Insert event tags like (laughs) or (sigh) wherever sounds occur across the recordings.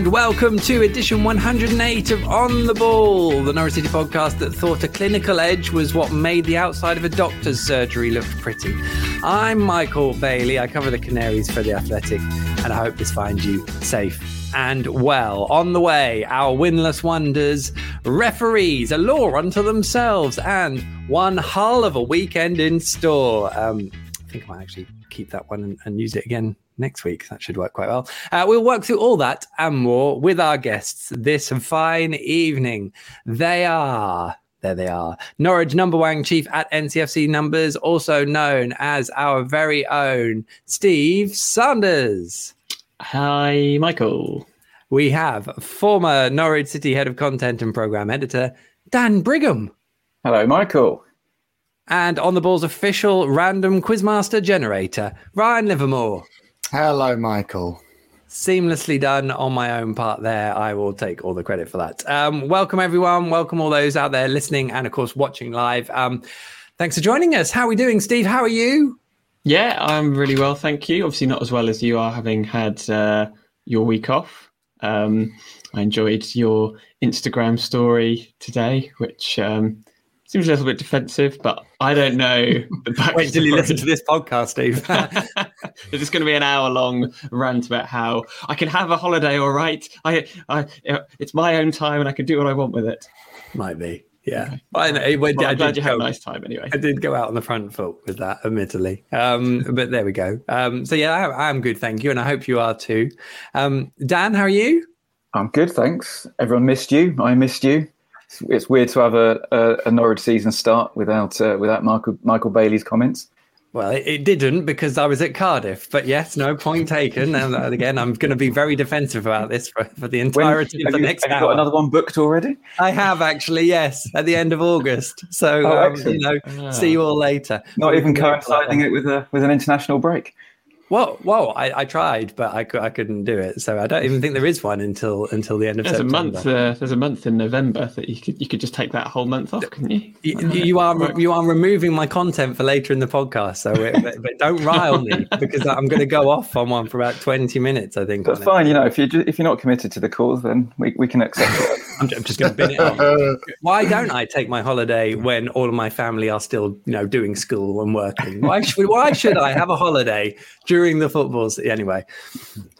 And welcome to edition 108 of On the Ball, the Norwich City podcast that thought a clinical edge was what made the outside of a doctor's surgery look pretty. I'm Michael Bailey. I cover the Canaries for The Athletic, and I hope this finds you safe and well. On the way, our winless wonders, referees, a law unto themselves, and one hull of a weekend in store. Um, I think I might actually keep that one and, and use it again next week. That should work quite well. Uh, we'll work through all that and more with our guests this fine evening. They are. There they are. Norwich number one chief at NCFC Numbers, also known as our very own Steve Sanders. Hi, Michael. We have former Norwich City head of content and program editor, Dan Brigham. Hello, Michael. And on the ball's official random quizmaster generator, Ryan Livermore. Hello, Michael. Seamlessly done on my own part there. I will take all the credit for that. Um, welcome, everyone. Welcome, all those out there listening and, of course, watching live. Um, thanks for joining us. How are we doing, Steve? How are you? Yeah, I'm really well, thank you. Obviously, not as well as you are, having had uh, your week off. Um, I enjoyed your Instagram story today, which um, seems a little bit defensive, but I don't know. The Wait till you listen to this podcast, Steve. (laughs) (laughs) It's just going to be an hour long rant about how I can have a holiday, all right. I, I, it's my own time, and I can do what I want with it. Might be. Yeah, okay. I know. Well, I'm I glad you had a nice time anyway. I did go out on the front foot with that, admittedly. Um, but there we go. Um, so yeah, I, am good, thank you, and I hope you are too. Um, Dan, how are you? I'm good, thanks. Everyone missed you. I missed you it's weird to have a, a, a Norwich season start without uh, without Michael Michael Bailey's comments. Well, it, it, didn't because I was at Cardiff. But yes, no point taken. And again, I'm going to be very defensive about this for, for the entirety when, of the you, next have hour. You got another one booked already? I have actually, yes, at the end of August. So oh, um, you know, oh. see you all later. Not even coinciding it with a with an international break. Well, well, I, I tried, but I, I couldn't do it. So I don't even think there is one until until the end of there's September. a month. Uh, there's a month in November that you could you could just take that whole month off, couldn't you? You, you are you are removing my content for later in the podcast. So it, but, but, don't rile me (laughs) because I'm going to go off on one for about twenty minutes. I think that's fine. It. You know, if you if you're not committed to the cause, then we, we can accept it. (laughs) I'm just going to bin it on. (laughs) Why don't I take my holiday when all of my family are still, you know, doing school and working? Why should Why should I have a holiday during the football? Anyway,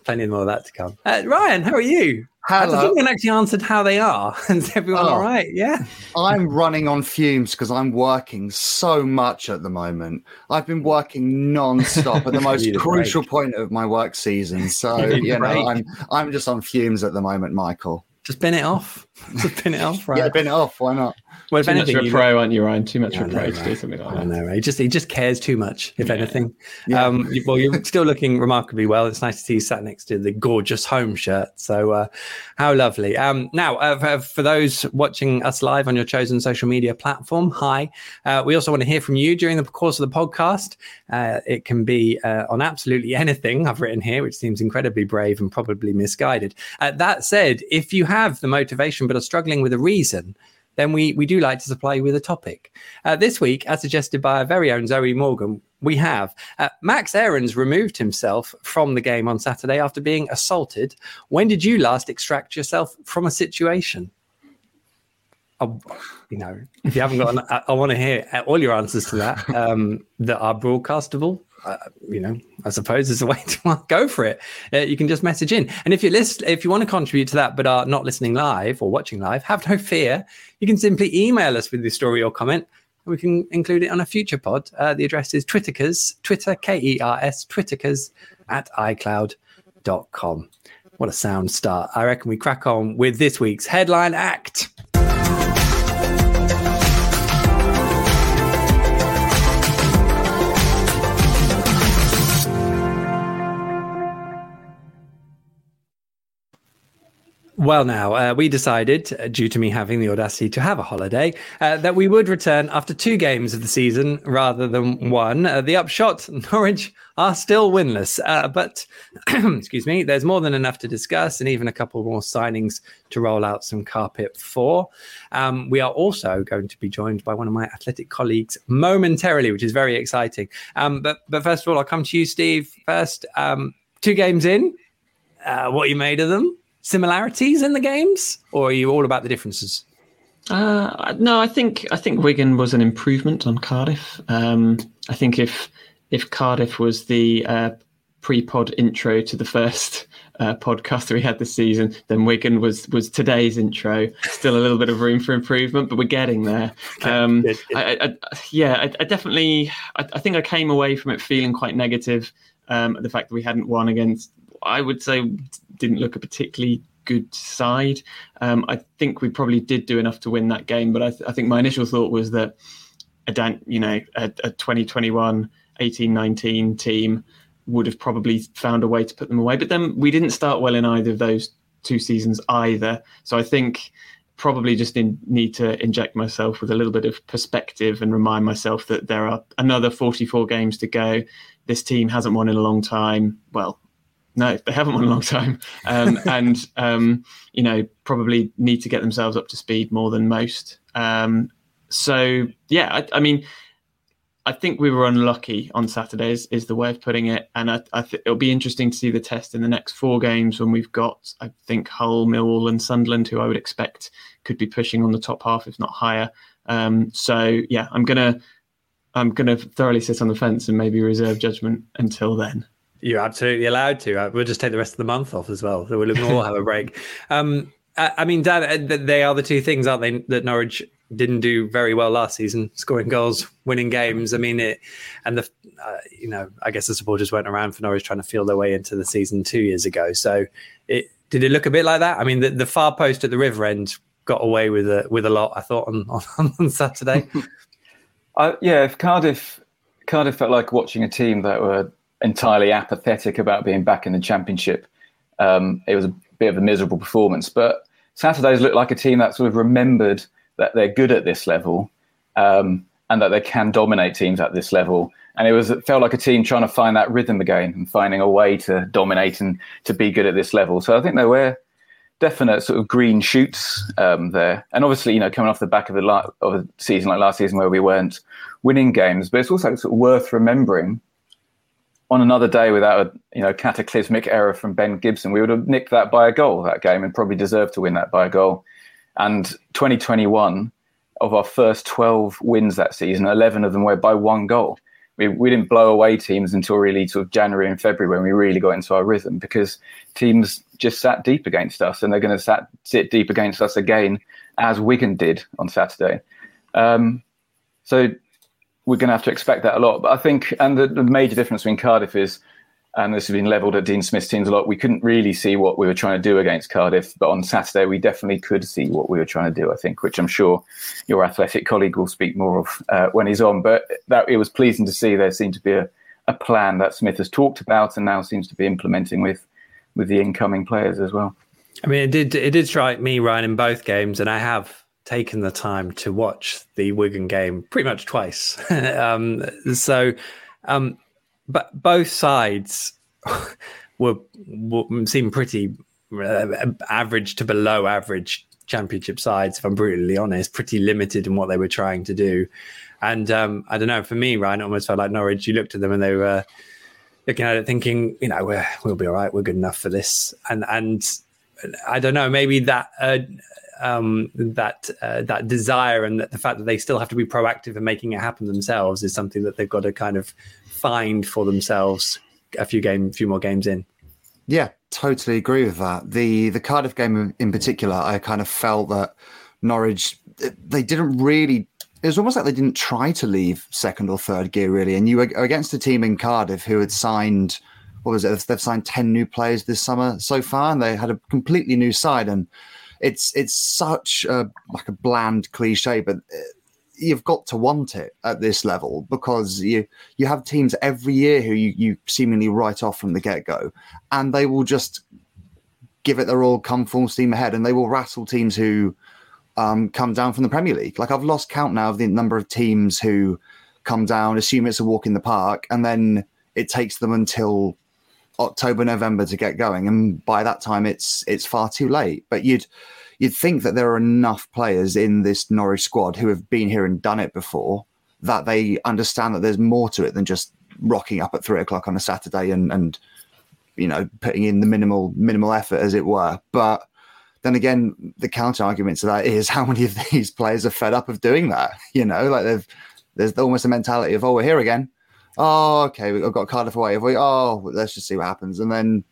plenty more of that to come. Uh, Ryan, how are you? Hello. I think actually answered how they are. (laughs) Is everyone oh, all right? Yeah. I'm running on fumes because I'm working so much at the moment. I've been working non-stop at the (laughs) most crucial point of my work season. So (laughs) you know, I'm I'm just on fumes at the moment, Michael. Just bin it off. Just bin it off, right? yeah, bin it off. Why not? Well, if too anything, much of a pro, aren't you, Ryan? Too much of a pro to do something like that. I know, right? He just he just cares too much, if yeah. anything. Yeah. Um, well, you're still looking remarkably well. It's nice to see you sat next to the gorgeous home shirt. So, uh, how lovely. Um, now, uh, for those watching us live on your chosen social media platform, hi. Uh, we also want to hear from you during the course of the podcast. Uh, it can be uh, on absolutely (laughs) anything I've written here, which seems incredibly brave and probably misguided. Uh, that said, if you have the motivation but are struggling with a reason, then we, we do like to supply you with a topic. Uh, this week, as suggested by our very own Zoe Morgan, we have uh, Max Aarons removed himself from the game on Saturday after being assaulted. When did you last extract yourself from a situation? Uh, you know, if you haven't got, an, I, I want to hear all your answers to that um, that are broadcastable uh, you know, I suppose there's a way (laughs) to go for it. Uh, you can just message in, and if you list, if you want to contribute to that but are not listening live or watching live, have no fear. You can simply email us with your story or comment. and We can include it on a future pod. Uh, the address is twitterkers, Twitter K E R S, twitterkers at iCloud.com. What a sound start! I reckon we crack on with this week's headline act. Well, now, uh, we decided, uh, due to me having the audacity to have a holiday, uh, that we would return after two games of the season rather than one. Uh, the upshot (laughs) Norwich are still winless, uh, but, (clears throat) excuse me, there's more than enough to discuss and even a couple more signings to roll out some carpet for. Um, we are also going to be joined by one of my athletic colleagues momentarily, which is very exciting. Um, but, but first of all, I'll come to you, Steve, first. Um, two games in uh, what you made of them? Similarities in the games, or are you all about the differences? Uh, no, I think I think Wigan was an improvement on Cardiff. Um, I think if if Cardiff was the uh, pre-pod intro to the first uh, podcast that we had this season, then Wigan was was today's intro. Still a little bit of room for improvement, but we're getting there. Um, I, I, yeah, I, I definitely. I, think I came away from it feeling quite negative. Um, the fact that we hadn't won against, I would say, didn't look a particularly good side. Um, I think we probably did do enough to win that game, but I, th- I think my initial thought was that a Dan, you know, a, a 2021 18 19 team would have probably found a way to put them away. But then we didn't start well in either of those two seasons either. So I think probably just in, need to inject myself with a little bit of perspective and remind myself that there are another 44 games to go. This team hasn't won in a long time. Well, no, they haven't won a long time, um, (laughs) and um, you know probably need to get themselves up to speed more than most. Um, so yeah, I, I mean, I think we were unlucky on Saturdays, is the way of putting it. And I, I th- it'll be interesting to see the test in the next four games when we've got, I think, Hull, Millwall, and Sunderland, who I would expect could be pushing on the top half, if not higher. Um, so yeah, I'm gonna, I'm gonna thoroughly sit on the fence and maybe reserve judgment until then. You're absolutely allowed to. Uh, we'll just take the rest of the month off as well, so we'll (laughs) all have a break. Um, I, mean, Dan, uh, they are the two things, aren't they? That Norwich didn't do very well last season, scoring goals, winning games. I mean, it, and the, uh, you know, I guess the supporters went around for Norwich trying to feel their way into the season two years ago. So, it did it look a bit like that? I mean, the, the far post at the river end got away with a with a lot. I thought on (laughs) on, on Saturday. (laughs) uh, yeah, if Cardiff Cardiff felt like watching a team that were entirely apathetic about being back in the championship. Um, it was a bit of a miserable performance, but Saturdays looked like a team that sort of remembered that they're good at this level um, and that they can dominate teams at this level. And it was it felt like a team trying to find that rhythm again and finding a way to dominate and to be good at this level. So I think there were definite sort of green shoots um, there. And obviously, you know, coming off the back of a, of a season like last season where we weren't winning games, but it's also sort of worth remembering on another day without a you know cataclysmic error from Ben Gibson, we would have nicked that by a goal that game and probably deserved to win that by a goal. And 2021, of our first 12 wins that season, 11 of them were by one goal. We, we didn't blow away teams until really sort of January and February when we really got into our rhythm because teams just sat deep against us and they're going to sit deep against us again as Wigan did on Saturday. Um, so we're going to have to expect that a lot. But I think, and the, the major difference between Cardiff is and this has been levelled at Dean Smith's teams a lot. We couldn't really see what we were trying to do against Cardiff, but on Saturday we definitely could see what we were trying to do. I think, which I'm sure your athletic colleague will speak more of uh, when he's on. But that it was pleasing to see there seemed to be a, a plan that Smith has talked about and now seems to be implementing with with the incoming players as well. I mean, it did it did strike me, Ryan, in both games, and I have taken the time to watch the Wigan game pretty much twice. (laughs) um, so. Um, but both sides (laughs) were, were pretty uh, average to below average championship sides. If I'm brutally honest, pretty limited in what they were trying to do. And um, I don't know. For me, Ryan, it almost felt like Norwich. You looked at them and they were looking at it, thinking, you know, we're, we'll be all right. We're good enough for this. And and I don't know. Maybe that. Uh, um, that uh, that desire and that the fact that they still have to be proactive in making it happen themselves is something that they've got to kind of find for themselves a few game, few more games in. Yeah, totally agree with that. The the Cardiff game in particular, I kind of felt that Norwich they didn't really. It was almost like they didn't try to leave second or third gear really. And you were against a team in Cardiff who had signed what was it? They've signed ten new players this summer so far, and they had a completely new side. And it's it's such a like a bland cliche, but you've got to want it at this level because you you have teams every year who you, you seemingly write off from the get go, and they will just give it their all, come full steam ahead, and they will rattle teams who um, come down from the Premier League. Like I've lost count now of the number of teams who come down, assume it's a walk in the park, and then it takes them until October, November to get going, and by that time it's it's far too late. But you'd you'd think that there are enough players in this Norwich squad who have been here and done it before that they understand that there's more to it than just rocking up at three o'clock on a Saturday and, and you know, putting in the minimal minimal effort, as it were. But then again, the counter argument to that is (laughs) how many of these players are fed up of doing that? You know, like they've there's almost a mentality of oh we're here again. Oh okay, we've got Cardiff away. Have we? Oh let's just see what happens. And then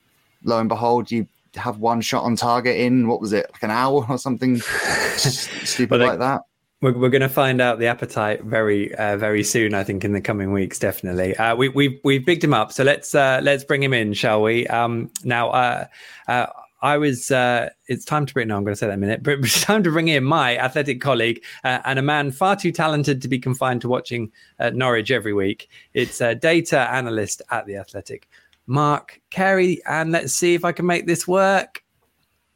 lo and behold, you have one shot on target in what was it like an hour or something (laughs) stupid like that. We're, we're going to find out the appetite very uh, very soon. I think in the coming weeks, definitely. Uh, we, we've we've bigged him up, so let's uh, let's bring him in, shall we? Um, now, uh, uh, I was. Uh, it's time to bring. No, I'm going to say that in a minute. But (laughs) it's time to bring in my athletic colleague and a man far too talented to be confined to watching Norwich every week. It's a data analyst at the Athletic, Mark Carey, and let's see if I can make this work.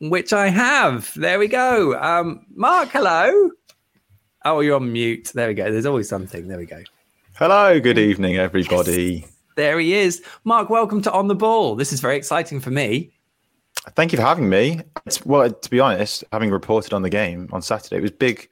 Which I have. There we go. Um, Mark, hello. Oh, you're on mute. There we go. There's always something. There we go. Hello. Good evening, everybody. Yes. There he is. Mark, welcome to On the Ball. This is very exciting for me. Thank you for having me. It's, well, to be honest, having reported on the game on Saturday, it was big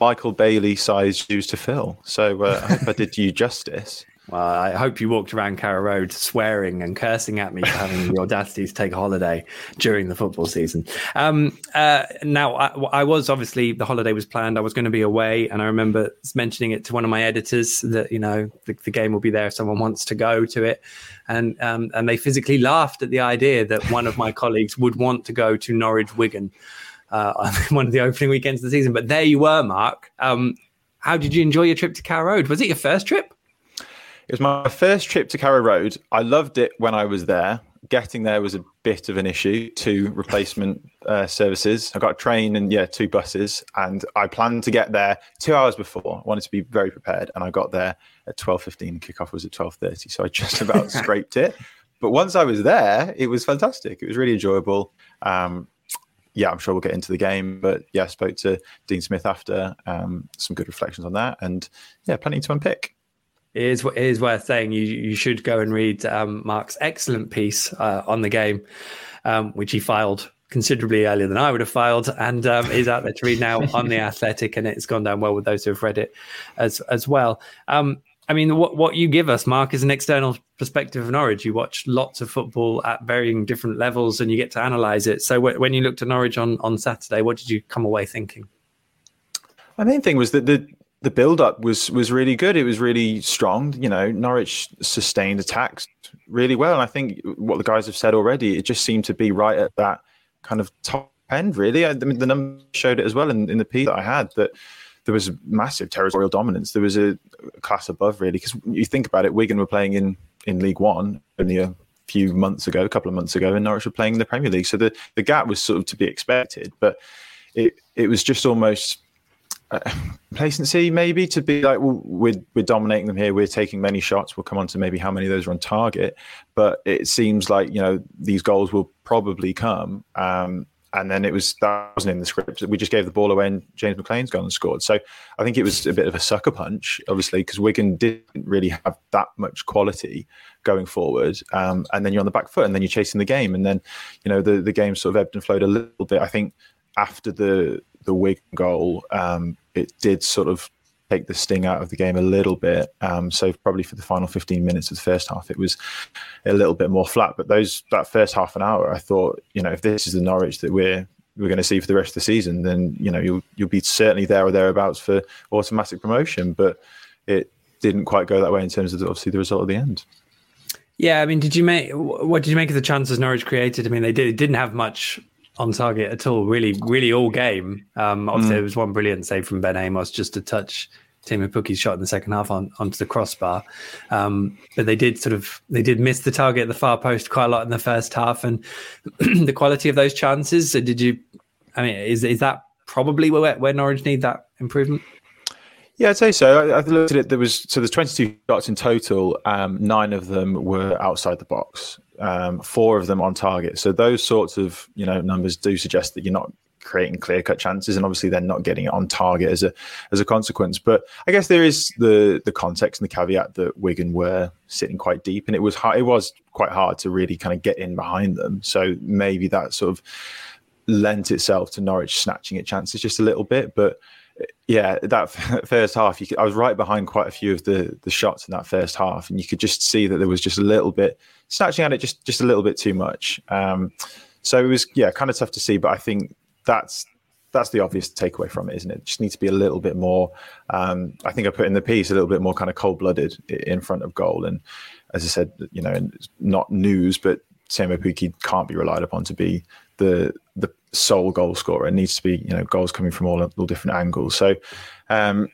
Michael Bailey sized shoes to fill. So uh, I hope I did you (laughs) justice. Well, I hope you walked around Carrow Road swearing and cursing at me for having the audacity to take a holiday during the football season. Um, uh, now, I, I, was obviously the holiday was planned. I was going to be away, and I remember mentioning it to one of my editors that you know the, the game will be there if someone wants to go to it, and um, and they physically laughed at the idea that one of my colleagues would want to go to Norwich Wigan. Uh, on (laughs) one of the opening weekends of the season, but there you were, Mark. Um, how did you enjoy your trip to Carrow Road? Was it your first trip? It was my first trip to Carrow Road. I loved it when I was there. Getting there was a bit of an issue. Two replacement uh, services. I got a train and yeah, two buses, and I planned to get there two hours before. I wanted to be very prepared, and I got there at twelve fifteen. Kickoff was at twelve thirty, so I just (laughs) about scraped it. But once I was there, it was fantastic. It was really enjoyable. Um, yeah, I'm sure we'll get into the game, but yeah, I spoke to Dean Smith after um, some good reflections on that, and yeah, plenty to unpick it is, it is worth saying you you should go and read um, Mark's excellent piece uh, on the game, um, which he filed considerably earlier than I would have filed, and um, is out there to read now on the (laughs) Athletic, and it's gone down well with those who have read it as as well. Um, I mean, what what you give us, Mark, is an external perspective of Norwich. You watch lots of football at varying different levels, and you get to analyse it. So, w- when you looked at Norwich on on Saturday, what did you come away thinking? My main thing was that the the build up was was really good. It was really strong. You know, Norwich sustained attacks really well. And I think what the guys have said already, it just seemed to be right at that kind of top end. Really, I mean, the number showed it as well in, in the piece that I had that there was massive territorial dominance. There was a class above really because you think about it, Wigan were playing in in League One only a few months ago, a couple of months ago, and Norwich were playing in the Premier League. So the the gap was sort of to be expected, but it it was just almost uh, placency maybe to be like well, we're we're dominating them here. We're taking many shots. We'll come on to maybe how many of those are on target. But it seems like you know these goals will probably come. Um, and then it was that wasn't in the script. We just gave the ball away and James McLean's gone and scored. So I think it was a bit of a sucker punch obviously because Wigan didn't really have that much quality going forward. Um, and then you're on the back foot and then you're chasing the game. And then you know the the game sort of ebbed and flowed a little bit I think after the the Wigan goal, um, it did sort of take the sting out of the game a little bit. Um, so probably for the final 15 minutes of the first half, it was a little bit more flat. But those that first half an hour, I thought, you know, if this is the Norwich that we're we're going to see for the rest of the season, then you know you'll you'll be certainly there or thereabouts for automatic promotion. But it didn't quite go that way in terms of the, obviously the result at the end. Yeah, I mean, did you make what did you make of the chances Norwich created? I mean, they did didn't have much on target at all. Really, really all game. Um, obviously, mm. there was one brilliant save from Ben Amos just to touch Teemu Pukki's shot in the second half on, onto the crossbar. Um, but they did sort of they did miss the target at the far post quite a lot in the first half, and (clears throat) the quality of those chances. So did you? I mean, is is that probably where where Norwich need that improvement? Yeah, I'd say so. I, I looked at it. There was so there's 22 shots in total. Um, nine of them were outside the box um, four of them on target. So those sorts of you know numbers do suggest that you're not creating clear cut chances, and obviously they're not getting it on target as a as a consequence. But I guess there is the the context and the caveat that Wigan were sitting quite deep, and it was hard, it was quite hard to really kind of get in behind them. So maybe that sort of lent itself to Norwich snatching at chances just a little bit, but yeah, that (laughs) first half, could, I was right behind quite a few of the the shots in that first half, and you could just see that there was just a little bit snatching at it, just just a little bit too much. Um, so it was yeah, kind of tough to see, but I think that's that's the obvious takeaway from it, isn't it? Just needs to be a little bit more. Um, I think I put in the piece a little bit more kind of cold blooded in front of goal, and as I said, you know, not news, but Teemu Pukki can't be relied upon to be the the sole goal scorer. It needs to be you know goals coming from all all different angles. So. Um,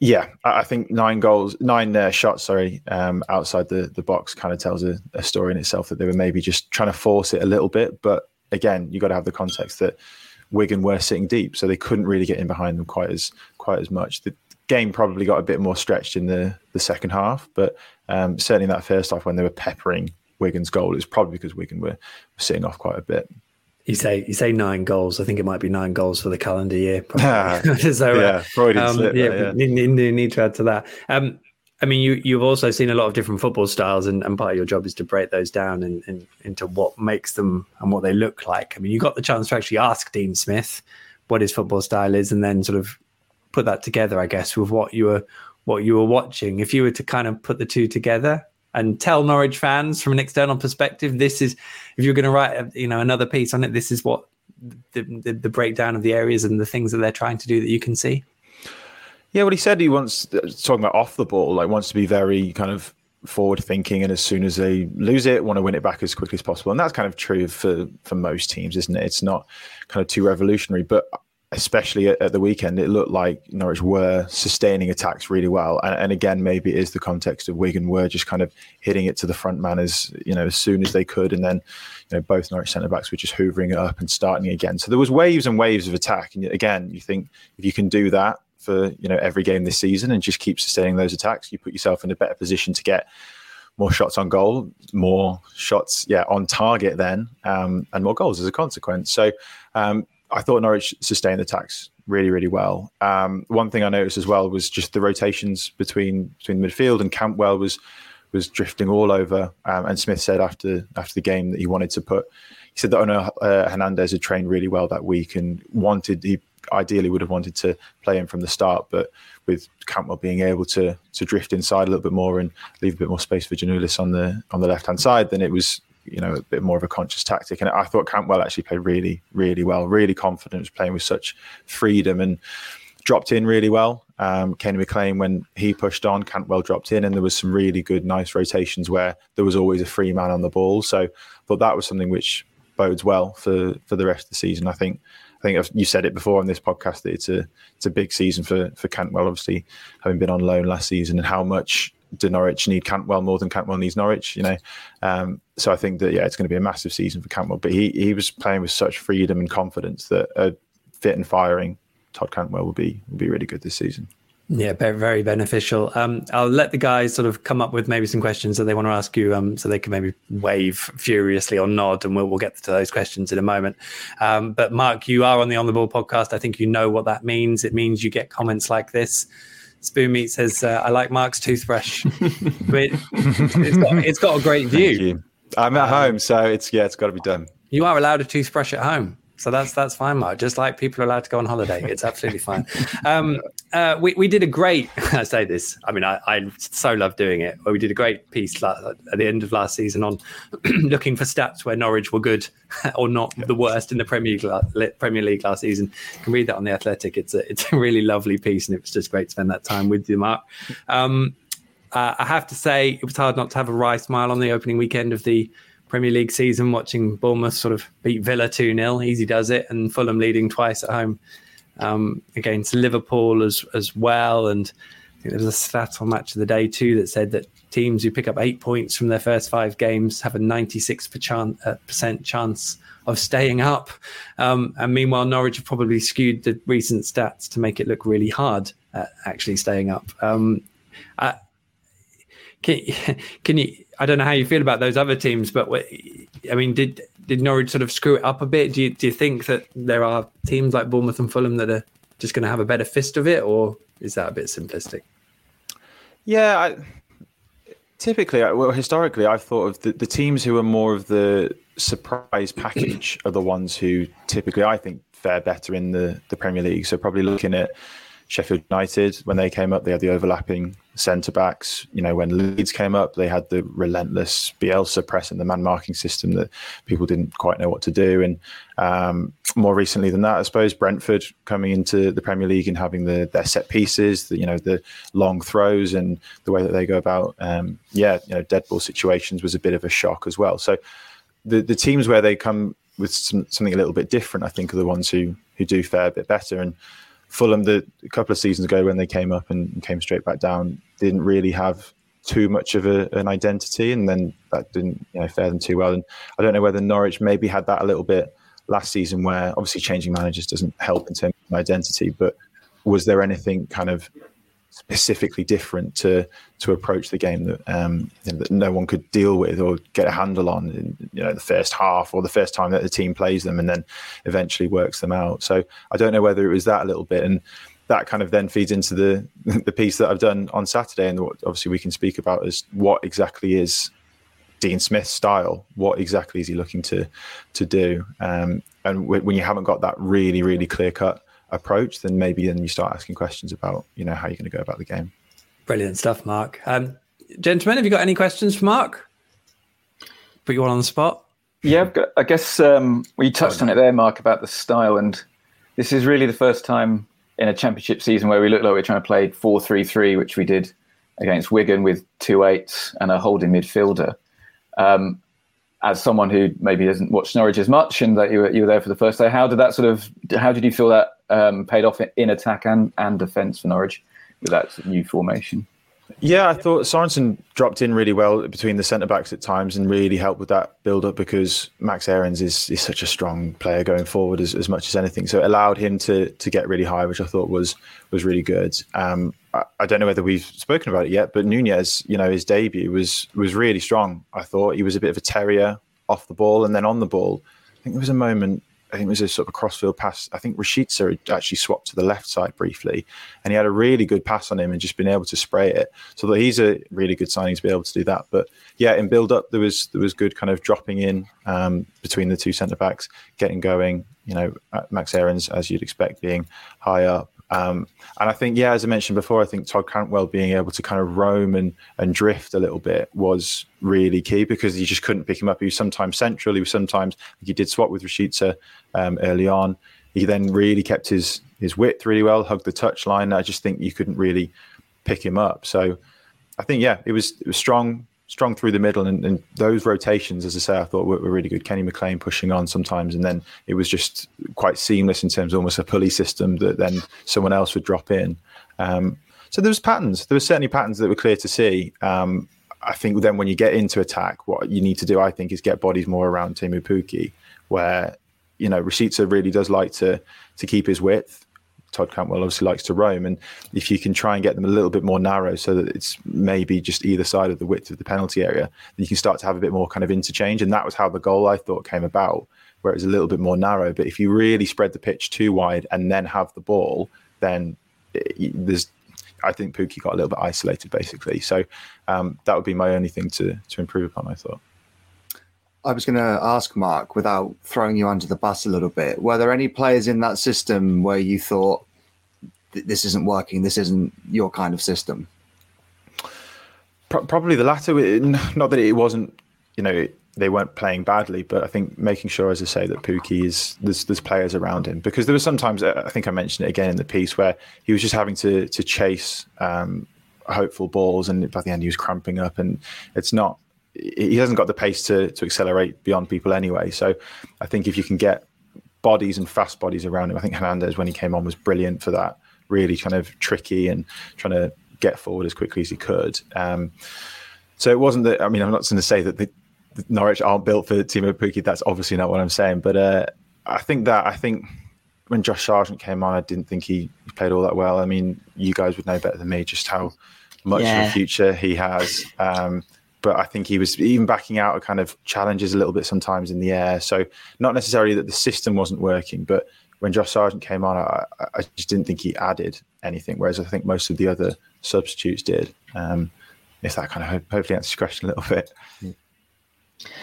yeah, I think nine goals, nine uh, shots, sorry, um, outside the, the box kind of tells a, a, story in itself that they were maybe just trying to force it a little bit. But again, you got to have the context that Wigan were sitting deep, so they couldn't really get in behind them quite as quite as much. The game probably got a bit more stretched in the the second half, but um, certainly in that first half when they were peppering Wigan's goal, it was probably because Wigan were, were sitting off quite a bit. You say you say nine goals. I think it might be nine goals for the calendar year. (laughs) (laughs) so, yeah, uh, um, slip, yeah, yeah. Need, need, need, to add to that. Um, I mean, you you've also seen a lot of different football styles, and, and part of your job is to break those down and, and, into what makes them and what they look like. I mean, you got the chance to actually ask Dean Smith what his football style is, and then sort of put that together, I guess, with what you were what you were watching. If you were to kind of put the two together, and tell Norwich fans from an external perspective, this is if you're going to write you know another piece on it, this is what the, the, the breakdown of the areas and the things that they're trying to do that you can see. Yeah, well, he said he wants uh, talking about off the ball, like wants to be very kind of forward thinking, and as soon as they lose it, want to win it back as quickly as possible, and that's kind of true for for most teams, isn't it? It's not kind of too revolutionary, but especially at, at, the weekend, it looked like Norwich were sustaining attacks really well. And, and, again, maybe it is the context of Wigan were just kind of hitting it to the front man as you know as soon as they could, and then you know both Norwich centre backs were just hoovering it up and starting again. So there was waves and waves of attack. And again, you think if you can do that for you know every game this season and just keep sustaining those attacks, you put yourself in a better position to get more shots on goal, more shots, yeah, on target then, um, and more goals as a consequence. So um, I thought Norwich sustained the attacks really, really well. Um, one thing I noticed as well was just the rotations between between the midfield and Cantwell was was drifting all over. Um, and Smith said after after the game that he wanted to put. He said that Onel uh, Hernandez had trained really well that week and wanted he ideally would have wanted to play him from the start, but with Cantwell being able to to drift inside a little bit more and leave a bit more space for Giannoulis on the on the left hand side, then it was you know a bit more of a conscious tactic. And I thought Cantwell actually played really, really well, really confident, was playing with such freedom and dropped in really well. Um, Kenny McLean, when he pushed on, Cantwell dropped in, and there was some really good, nice rotations where there was always a free man on the ball. So I thought that was something which bodes well for for the rest of the season. I think. I think you said it before on this podcast that it's a it's a big season for for Cantwell. Obviously, having been on loan last season, and how much do Norwich need Cantwell more than Cantwell needs Norwich? You know, um, so I think that yeah, it's going to be a massive season for Cantwell. But he he was playing with such freedom and confidence that a fit and firing Todd Cantwell will be will be really good this season. Yeah, very, beneficial. Um, I'll let the guys sort of come up with maybe some questions that they want to ask you, um, so they can maybe wave furiously or nod, and we'll we'll get to those questions in a moment. Um, but Mark, you are on the On the Ball podcast. I think you know what that means. It means you get comments like this. Spoon Meat says, uh, "I like Mark's toothbrush. (laughs) it, has got, it's got a great view. I'm at home, so it's yeah, it's got to be done. You are allowed a toothbrush at home. So that's that's fine, Mark. Just like people are allowed to go on holiday, it's absolutely fine. Um, uh, we we did a great. (laughs) I say this. I mean, I, I so love doing it. We did a great piece at the end of last season on (clears throat) looking for stats where Norwich were good (laughs) or not the worst in the Premier League, Premier League last season. You can read that on the Athletic. It's a it's a really lovely piece, and it was just great to spend that time with you, Mark. Um, uh, I have to say, it was hard not to have a wry smile on the opening weekend of the Premier League season, watching Bournemouth sort of beat Villa 2 0. Easy does it. And Fulham leading twice at home um, against Liverpool as, as well. And I think there was a stat on Match of the Day too that said that teams who pick up eight points from their first five games have a 96% uh, chance of staying up. Um, and meanwhile, Norwich have probably skewed the recent stats to make it look really hard at actually staying up. Um, uh, can, (laughs) can you? I don't know how you feel about those other teams, but I mean, did did Norwich sort of screw it up a bit? Do you do you think that there are teams like Bournemouth and Fulham that are just going to have a better fist of it, or is that a bit simplistic? Yeah, I, typically, well, historically, I've thought of the, the teams who are more of the surprise package are the ones who typically I think fare better in the the Premier League. So probably looking at Sheffield United, when they came up, they had the overlapping centre backs. You know, when Leeds came up, they had the relentless Bielsa press and the man marking system that people didn't quite know what to do. And um, more recently than that, I suppose Brentford coming into the Premier League and having the their set pieces, the, you know, the long throws and the way that they go about, um, yeah, you know, dead ball situations was a bit of a shock as well. So the the teams where they come with some, something a little bit different, I think, are the ones who who do fare a bit better. And Fulham, the a couple of seasons ago when they came up and came straight back down, didn't really have too much of a, an identity, and then that didn't you know fare them too well. And I don't know whether Norwich maybe had that a little bit last season, where obviously changing managers doesn't help in terms of identity, but was there anything kind of specifically different to to approach the game that um, you know, that no one could deal with or get a handle on in you know the first half or the first time that the team plays them and then eventually works them out. So I don't know whether it was that a little bit and that kind of then feeds into the (laughs) the piece that I've done on Saturday and what obviously we can speak about is what exactly is Dean Smith's style. What exactly is he looking to to do? Um, and when you haven't got that really really clear cut approach, then maybe then you start asking questions about you know how you're going to go about the game. Brilliant stuff, Mark. Um, gentlemen, have you got any questions for Mark? Put you all on the spot. Yeah, I guess um, we touched on it there, Mark, about the style, and this is really the first time in a championship season where we look like we're trying to play four-three-three, which we did against Wigan with two eights and a holding midfielder. Um, as someone who maybe hasn't watched Norwich as much and that you were, you were there for the first day, how did that sort of how did you feel that um, paid off in attack and, and defence for Norwich with that new formation? Yeah, I thought Sorensen dropped in really well between the centre backs at times and really helped with that build up because Max Aarons is, is such a strong player going forward as, as much as anything. So it allowed him to to get really high, which I thought was was really good. Um, I, don't know whether we've spoken about it yet, but Nunez, you know, his debut was was really strong. I thought he was a bit of a terrier off the ball and then on the ball. I think there was a moment I think it was a sort of crossfield pass. I think Rashica had actually swapped to the left side briefly, and he had a really good pass on him and just been able to spray it. So that he's a really good signing to be able to do that. But yeah, in build up there was there was good kind of dropping in um, between the two centre backs, getting going. You know, Max Aarons, as you'd expect, being high up, um, and I think, yeah, as I mentioned before, I think Todd Cantwell being able to kind of roam and, and drift a little bit was really key because you just couldn't pick him up. He was sometimes central, he was sometimes, he did swap with Rashica um, early on. He then really kept his, his width really well, hugged the touch line. I just think you couldn't really pick him up. So I think, yeah, it was, it was strong, strong through the middle, and, and, those rotations, as I say, I thought were, were, really good. Kenny McLean pushing on sometimes, and then it was just quite seamless in terms of almost a pulley system that then someone else would drop in. Um, so there was patterns. There were certainly patterns that were clear to see. Um, I think then when you get into attack, what you need to do, I think, is get bodies more around Teemu Pukki, where you know Rashica really does like to to keep his width. Todd Cantwell obviously likes to roam, and if you can try and get them a little bit more narrow, so that it's maybe just either side of the width of the penalty area, then you can start to have a bit more kind of interchange. And that was how the goal I thought came about, where it was a little bit more narrow. But if you really spread the pitch too wide and then have the ball, then it, there's I think Pukki got a little bit isolated basically. So um, that would be my only thing to to improve upon. I thought. I was going to ask Mark, without throwing you under the bus a little bit, were there any players in that system where you thought this isn't working, this isn't your kind of system? Probably the latter. Not that it wasn't, you know, they weren't playing badly, but I think making sure, as I say, that Pukki is there's there's players around him because there were sometimes I think I mentioned it again in the piece where he was just having to to chase um, hopeful balls, and by the end he was cramping up, and it's not he hasn't got the pace to to accelerate beyond people anyway. So I think if you can get bodies and fast bodies around him, I think Hernandez when he came on was brilliant for that. Really kind of tricky and trying to get forward as quickly as he could. Um, so it wasn't that. I mean, I'm not going to say that the, the Norwich aren't built for Teemu Pukki. That's obviously not what I'm saying. But uh, I think that I think when Josh Sargent came on, I didn't think he played all that well. I mean, you guys would know better than me just how much yeah. of a future he has. Um, but I think he was even backing out of kind of challenges a little bit sometimes in the air. So not necessarily that the system wasn't working, but when Josh Sargent came on, I, I just didn't think he added anything. Whereas I think most of the other substitutes did. Um, if that kind of hopefully answers your question a little bit.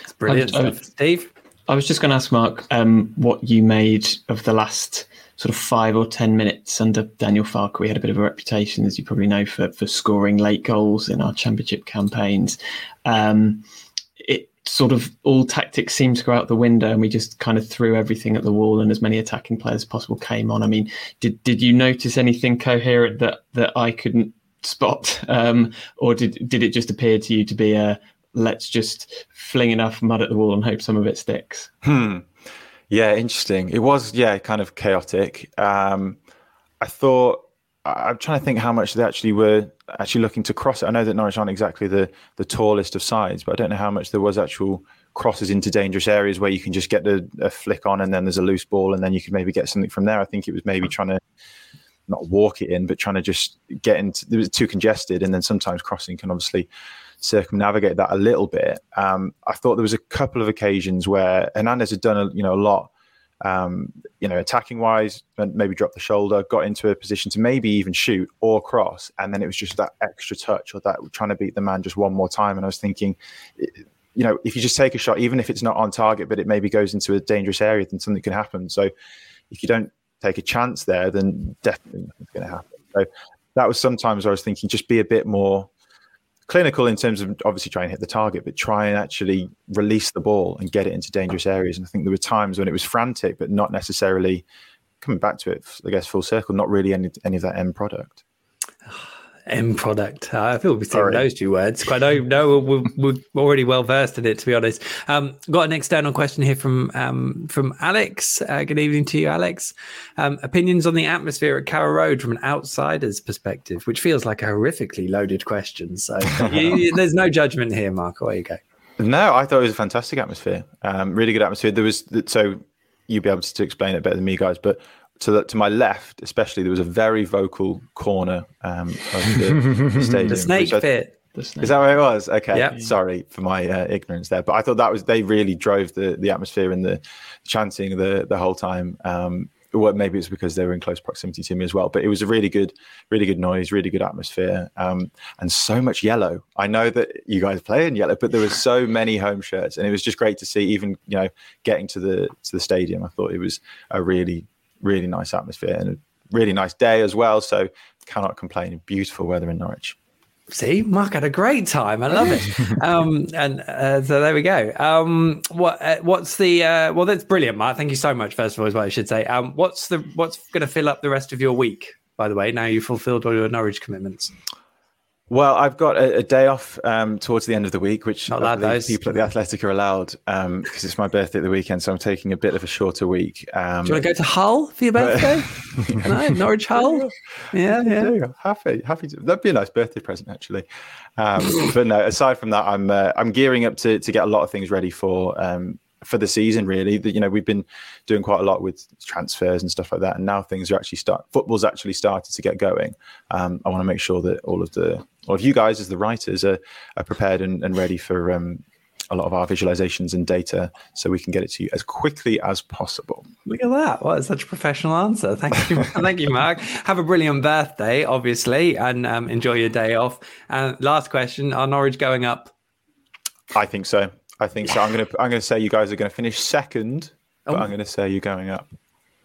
It's brilliant, Steve. I was just going to ask Mark um, what you made of the last sort of five or ten minutes under Daniel Farke. We had a bit of a reputation, as you probably know, for for scoring late goals in our championship campaigns. Um, it sort of all tactics seemed to go out the window, and we just kind of threw everything at the wall, and as many attacking players as possible came on. I mean, did did you notice anything coherent that that I couldn't spot, (laughs) um, or did did it just appear to you to be a let's just fling enough mud at the wall and hope some of it sticks? Hmm. Yeah, interesting. It was, yeah, kind of chaotic. Um, I thought I'm trying to think how much they actually were actually looking to cross it. I know that Norwich aren't exactly the the tallest of sides, but I don't know how much there was actual crosses into dangerous areas where you can just get a, a flick on and then there's a loose ball and then you can maybe get something from there. I think it was maybe trying to not walk it in, but trying to just get into. It was too congested, and then sometimes crossing can obviously circumnavigate that a little bit. Um, I thought there was a couple of occasions where Hernandez had done a, you know a lot, um, you know, attacking wise, maybe drop the shoulder, got into a position to maybe even shoot or cross, and then it was just that extra touch or that trying to beat the man just one more time. And I was thinking, you know, if you just take a shot, even if it's not on target, but it maybe goes into a dangerous area, then something can happen. So if you don't take a chance there, then definitely nothing's going to happen. So that was sometimes I was thinking, just be a bit more clinical in terms of obviously try and hit the target, but try and actually release the ball and get it into dangerous areas. And I think there were times when it was frantic, but not necessarily coming back to it, I guess, full circle, not really any, any of that end product. (sighs) (sighs) end product. I feel we're saying those two words. Quite know, no, we're, we're, already well versed in it, to be honest. Um, got an external question here from um, from Alex. Uh, good evening to you, Alex. Um, opinions on the atmosphere at Carrow Road from an outsider's perspective, which feels like a horrifically loaded question. So (laughs) you, there's no judgment here, Mark. Away you go. No, I thought it was a fantastic atmosphere. Um, really good atmosphere. There was so you'd be able to explain it better than me, guys, but to the, to my left, especially, there was a very vocal corner um, of the (laughs) stadium. the snake pit. Is that where it was? Okay. Yep. Sorry for my uh, ignorance there, but I thought that was they really drove the the atmosphere and the chanting the the whole time. Um, well, maybe it's because they were in close proximity to me as well. But it was a really good, really good noise, really good atmosphere, um, and so much yellow. I know that you guys play in yellow, but there were so (laughs) many home shirts, and it was just great to see. Even you know, getting to the to the stadium, I thought it was a really really nice atmosphere and a really nice day as well. So cannot complain. Beautiful weather in Norwich. See, Mark had a great time. I love it. (laughs) um, and uh, so there we go. Um, what uh, what's the uh, well? That's brilliant, Mark. Thank you so much. First of all, is what I should say. Um, what's the what's going to fill up the rest of your week? By the way, now you've fulfilled all your Norwich commitments. Well, I've got a, a day off um, towards the end of the week, which Not that people at the Athletic are allowed because um, it's my birthday at the weekend. So I'm taking a bit of a shorter week. Um, Do you want to go to Hull for your birthday? (laughs) no, Norwich Hull. Yeah, yeah. Happy, happy. To, that'd be a nice birthday present, actually. Um, (laughs) but no, aside from that, I'm uh, I'm gearing up to to get a lot of things ready for um, for the season really that you know we've been doing quite a lot with transfers and stuff like that and now things are actually start football's actually started to get going um, i want to make sure that all of the all of you guys as the writers are, are prepared and, and ready for um, a lot of our visualizations and data so we can get it to you as quickly as possible. Look at that. What such a professional answer. Thank you. (laughs) Thank you, Mark. Have a brilliant birthday, obviously, and um, enjoy your day off. And last question Are Norwich going up? I think so. I think so. I'm gonna I'm gonna say you guys are gonna finish second, but oh. I'm gonna say you're going up.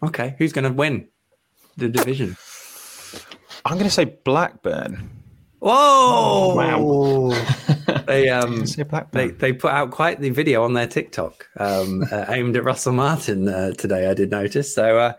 Okay, who's gonna win the division? I'm gonna say Blackburn. Whoa! Oh, wow. (laughs) they um they, they put out quite the video on their TikTok um, (laughs) uh, aimed at Russell Martin uh, today. I did notice. So uh,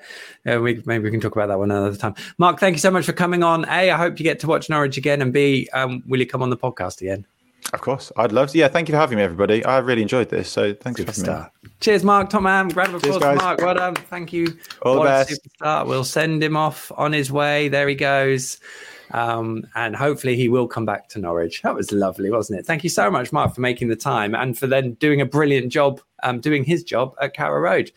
we maybe we can talk about that one another time. Mark, thank you so much for coming on. A, I hope you get to watch Norwich again, and B, um, will you come on the podcast again? Of course, I'd love to. Yeah, thank you for having me, everybody. I really enjoyed this, so thanks Superstar. for having me. Cheers, Mark. Tom man. Round of applause for Mark. Well done. Thank you. All what the best. Superstar. We'll send him off on his way. There he goes. Um, and hopefully he will come back to Norwich. That was lovely, wasn't it? Thank you so much, Mark, for making the time and for then doing a brilliant job, um, doing his job at Carrow Road.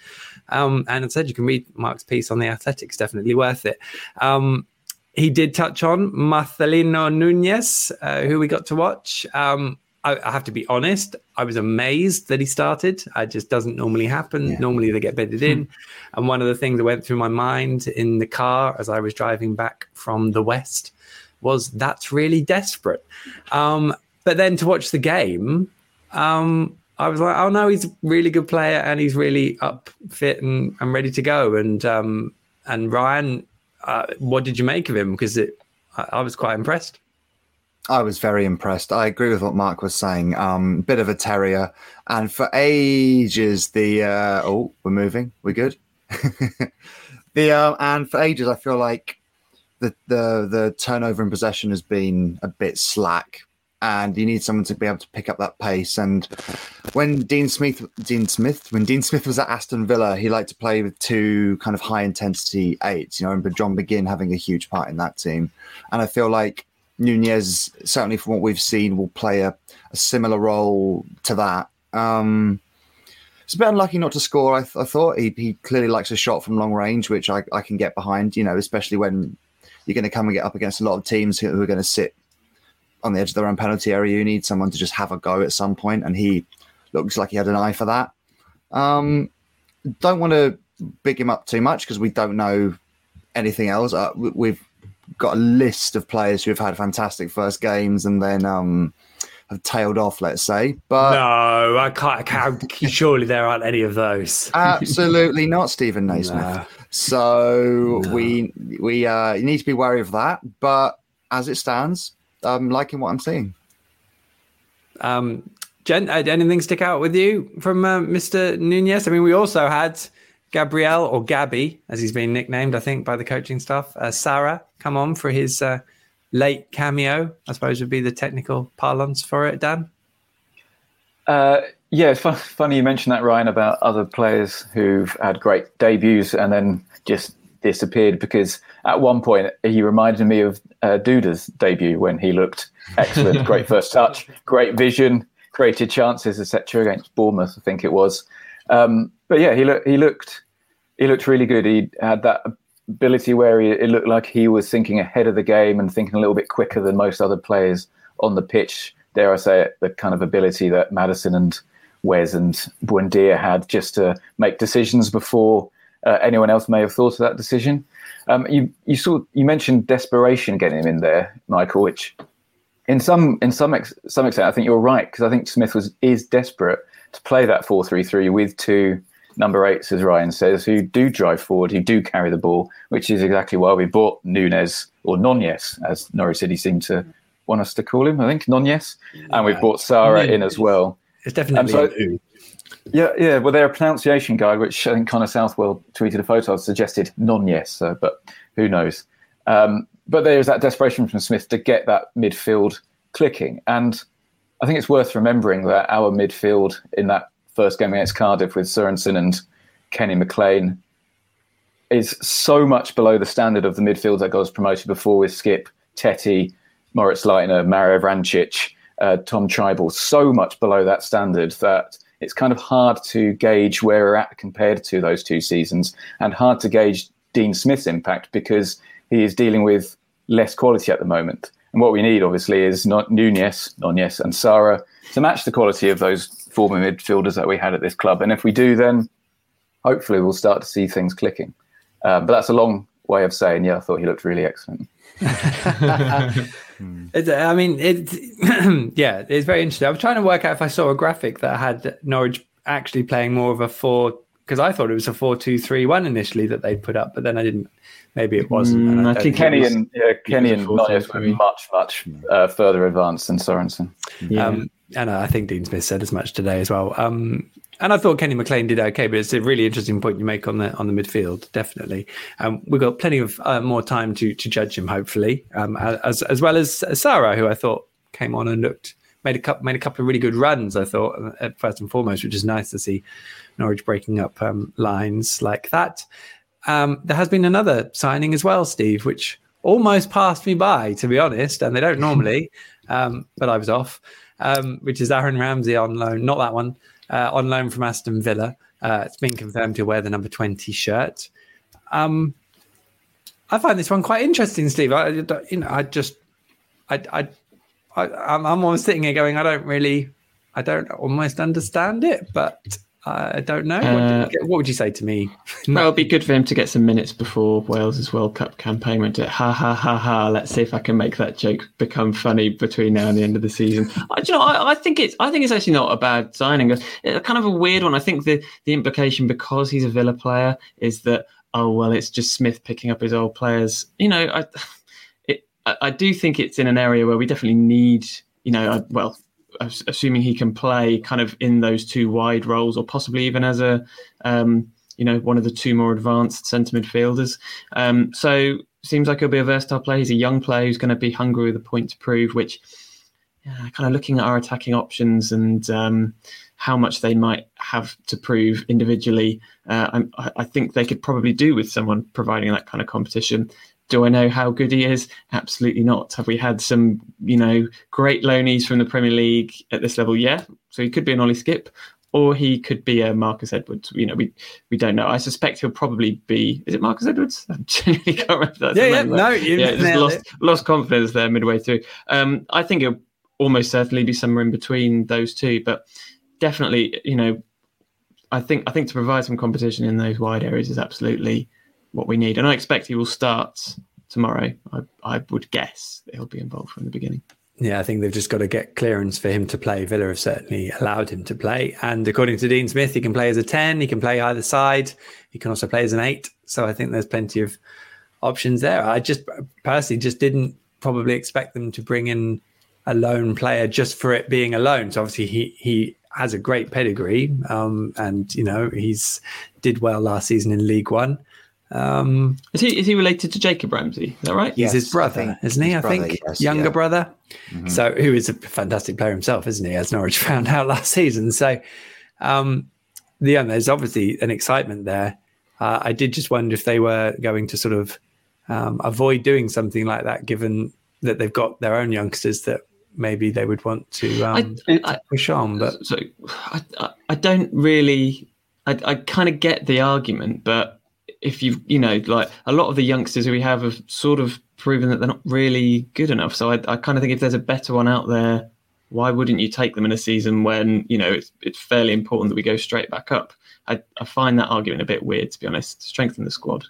Um, and I said you can read Mark's piece on the Athletics, definitely worth it. Um, he did touch on Marcelino Nunez, uh, who we got to watch. Um, I, I, have to be honest, I was amazed that he started. It just doesn't normally happen. Yeah. Normally they get bedded in. and one of the things that went through my mind in the car as I was driving back from the West was that's really desperate. Um, but then to watch the game, um, I was like, oh no, he's a really good player and he's really up, fit, and, and ready to go. And um, and Ryan, uh, what did you make of him? Because it, I, I, was quite impressed. I was very impressed. I agree with what Mark was saying. Um, bit of a terrier, and for ages the uh, oh, we're moving. We're good. (laughs) the uh, and for ages, I feel like the the the turnover in possession has been a bit slack and you need someone to be able to pick up that pace. And when Dean Smith, Dean Smith, when Dean Smith was at Aston Villa, he liked to play with two kind of high intensity eights. You know, and John McGinn having a huge part in that team. And I feel like Nunez, certainly from what we've seen, will play a, a similar role to that. Um, it's a bit unlucky not to score. I, th- I thought he, he, clearly likes a shot from long range, which I, I can get behind. You know, especially when you're going to come and get up against a lot of teams who are going to sit on the edge of their own penalty area. You need someone to just have a go at some point, and he looks like he had an eye for that. Um, don't want to big him up too much because we don't know anything else. Uh, we've got a list of players who have had fantastic first games and then um, have tailed off, let's say. But no, I can't. I can't surely there aren't any of those. (laughs) absolutely not, Steven Naismith. No. So no. we we uh, need to be wary of that. But as it stands, I'm liking what I'm seeing. Um, Jen, uh, anything stick out with you from uh, Mr. Nunez? I mean, we also had Gabriel or Gabby, as he's been nicknamed, I think, by the coaching staff. Uh, Sara come on for his uh, late cameo. I suppose would be the technical parlance for it. Dan. Uh, yeah, it's fun, funny you mentioned that, Ryan, about other players who've had great debuts and then just disappeared because at one point he reminded me of uh, Duda's debut when he looked excellent, (laughs) great first touch, great vision, created chances, etc. against Bournemouth, I think it was. Um, but yeah, he looked he looked he looked really good. He had that ability where he, it looked like he was thinking ahead of the game and thinking a little bit quicker than most other players on the pitch. Dare I say it, the kind of ability that Maddison and Wes and Buendia had just to make decisions before uh, anyone else may have thought of that decision. Um, you you saw you mentioned desperation getting him in there, Michael, which in some in some ex, some extent I think you're right because I think Smith was is desperate to play that four three three with two number eights, as Ryan says, who do drive forward, who do carry the ball, which is exactly why we bought Nunez or Nunez, as Norwich City seem to want us to call him. I think Nunez, and we've bought Sara in as well. It's definitely so, yeah, yeah. Well, they're a pronunciation guide, which I think Connor Southwell tweeted a photo of, suggested non yes, uh, but who knows? Um, but there's that desperation from Smith to get that midfield clicking. And I think it's worth remembering that our midfield in that first game against Cardiff with Sorensen and Kenny McLean is so much below the standard of the midfield that got us promoted before with Skipp, Tettey, Moritz Leitner, Mario Vrancic, uh, Tom Trybull, so much below that standard that it's kind of hard to gauge where we're at compared to those two seasons and hard to gauge Dean Smith's impact because he is dealing with less quality at the moment. And what we need, obviously, is not Nunez, Nunez, and Sara to match the quality of those former midfielders that we had at this club. And if we do, then hopefully we'll start to see things clicking. Uh, but that's a long way of saying, yeah, I thought he looked really excellent. (laughs) It, I mean, it. (clears throat) yeah, it's very interesting. I was trying to work out if I saw a graphic that had Norwich actually playing more of a four because I thought it was a four-two-three-one initially that they'd put up, but then I didn't. Maybe it wasn't. Mm, I, I think Kenny and yeah, Kenny and Nunez were much much uh, further advanced than Sorensen. Yeah. Um, and I think Dean Smith said as much today as well. Um, and I thought Kenny McLean did okay, but it's a really interesting point you make on the on the midfield. Definitely, um, we've got plenty of uh, more time to to judge him. Hopefully, um, as as well as Sara, who I thought came on and looked made a couple made a couple of really good runs. I thought uh, first and foremost, which is nice to see Norwich breaking up um, lines like that. Um, there has been another signing as well, Steve, which almost passed me by, to be honest, and they don't normally, (laughs) um, but I was off. Um, which is Aaron Ramsey on loan, not that one uh, on loan from Aston Villa. Uh, it's been confirmed to wear the number 20 shirt. Um, I find this one quite interesting, Steve. I, you know, I just, I, I, I, am almost sitting here going, I don't really, I don't almost understand it, but I don't know. Uh, what, what, would you say to me? (laughs) well, it'd be good for him to get some minutes before Wales's World Cup campaign went to ha ha ha ha. Let's see if I can make that joke become funny between now and the end of the season. (laughs) I, you know, I, I, think it's I think it's actually not a bad signing. It's kind of a weird one. I think the the implication because he's a Villa player is that oh well, it's just Smith picking up his old players. You know, I (sighs) it, I, I do think it's in an area where we definitely need. You know, I, well, assuming he can play kind of in those two wide roles, or possibly even as a um, you know one of the two more advanced centre midfielders. Um, so seems like he'll be a versatile player. He's a young player who's going to be hungry with a point to prove. Which, kind of looking at our attacking options and um, how much they might have to prove individually, uh, I, I think they could probably do with someone providing that kind of competition. Do I know how good he is? Absolutely not. Have we had some, you know, great loanies from the Premier League at this level? Yeah. So he could be an Ollie Skipp, or he could be a Marcus Edwards. You know, we we don't know. I suspect he'll probably be. Is it Marcus Edwards? (laughs) I genuinely can't remember that. Yeah, yeah, no, yeah, just lost it. lost confidence there midway through. Um, I think it'll almost certainly be somewhere in between those two, but definitely, you know, I think I think to provide some competition in those wide areas is absolutely what we need. And I expect he will start tomorrow. I, I would guess he'll be involved from the beginning. Yeah, I think they've just got to get clearance for him to play. Villa have certainly allowed him to play. And according to Dean Smith, he can play as a 10, he can play either side, he can also play as an 8. So I think there's plenty of options there. I just personally just didn't probably expect them to bring in a lone player just for it being a loan. So obviously he he has a great pedigree, um, and you know he's did well last season in League One. Um, is he is he related to Jacob Ramsey? Is that right? He's his brother, isn't he? I brother, think yes, younger yeah. brother. Mm-hmm. So who is a fantastic player himself, isn't he? As Norwich (laughs) found out last season. So um, yeah, there's obviously an excitement there. Uh, I did just wonder if they were going to sort of um, avoid doing something like that, given that they've got their own youngsters that maybe they would want to, um, I, I, push on. But so I, I don't really. I, I kind of get the argument, but if you you know like a lot of the youngsters who we have have sort of proven that they're not really good enough. So I, I kind of think if there's a better one out there, why wouldn't you take them in a season when you know it's it's fairly important that we go straight back up? I, I find that argument a bit weird to be honest. Strengthen the squad.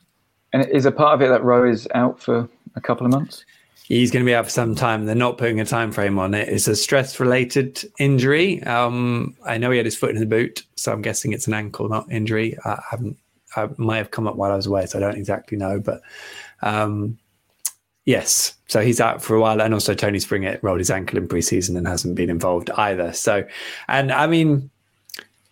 And is a part of it that Rowe is out for a couple of months? He's going to be out for some time. They're not putting a time frame on it. It's a stress-related injury. Um, I know he had his foot in the boot, so I'm guessing it's an ankle, not injury. I haven't I might have come up while I was away, so I don't exactly know. But um, yes, so he's out for a while, and also Tony Springett rolled his ankle in preseason and hasn't been involved either. So, and I mean,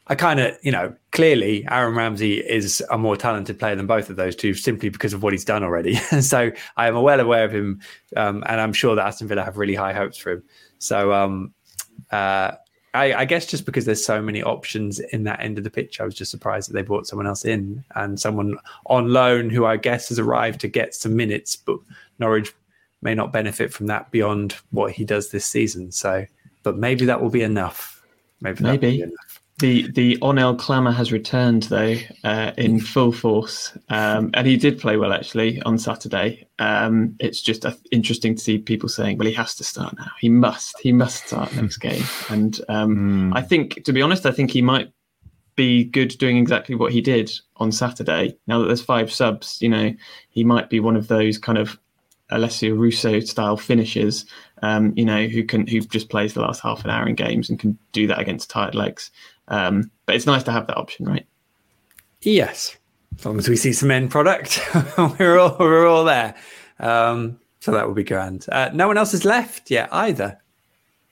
I kind of, you know, clearly Aaron Ramsey is a more talented player than both of those two simply because of what he's done already. (laughs) so I am well aware of him, um, and I'm sure that Aston Villa have really high hopes for him. So um, uh, I, I, guess just because there's so many options in that end of the pitch, I was just surprised that they brought someone else in and someone on loan who I guess has arrived to get some minutes, but Norwich may not benefit from that beyond what he does this season. So, but maybe that will be enough. Maybe. Maybe. The the Onel clamour has returned though uh, in full force, um, and he did play well actually on Saturday. Um, it's just uh, interesting to see people saying, "Well, he has to start now. He must. He must start next (laughs) game." And um, mm. I think, to be honest, I think he might be good doing exactly what he did on Saturday. Now that there's five subs, you know, he might be one of those kind of Alessia Russo style finishers, um, you know, who can who just plays the last half an hour in games and can do that against tired legs. Um, but it's nice to have that option, right? Yes, as long as we see some end product, (laughs) we're all we're all there. Um, so that would be grand. Uh, no one else has left yet either.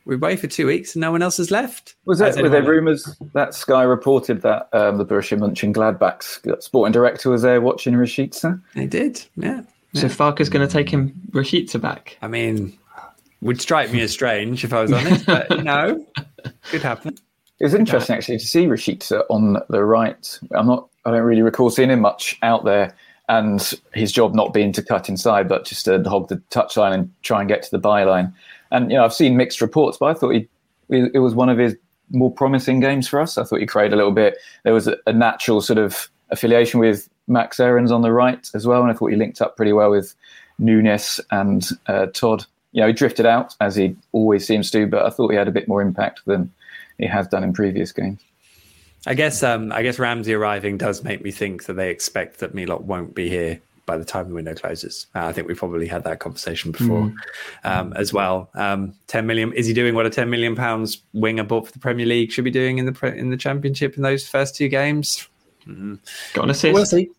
We wait for two weeks and no one else has left. Was that were there rumours that Sky reported that um, the Borussia Mönchengladbach's sporting director was there watching Rashica? They did, yeah. So yeah. Farke's going to take him Rashica back. I mean, would strike me as strange if I was honest, but you know, (laughs) could happen. It was interesting actually to see Rashica on the right. I'm not. I don't really recall seeing him much out there, and his job not being to cut inside, but just to hog the touchline and try and get to the byline. And you know, I've seen mixed reports, but I thought he it was one of his more promising games for us. I thought he created a little bit. There was a, a natural sort of affiliation with Max Aarons on the right as well, and I thought he linked up pretty well with Nunez and uh, Todd. You know, he drifted out as he always seems to, but I thought he had a bit more impact than he has done in previous games. I guess um, I guess Ramsey arriving does make me think that they expect that Milot won't be here by the time the window closes. Uh, I think we probably had that conversation before mm. um, as well. Um, ten million is he doing what a ten million pounds winger bought for the Premier League should be doing in the in the Championship in those first two games? Mm. Got an assist. We'll see.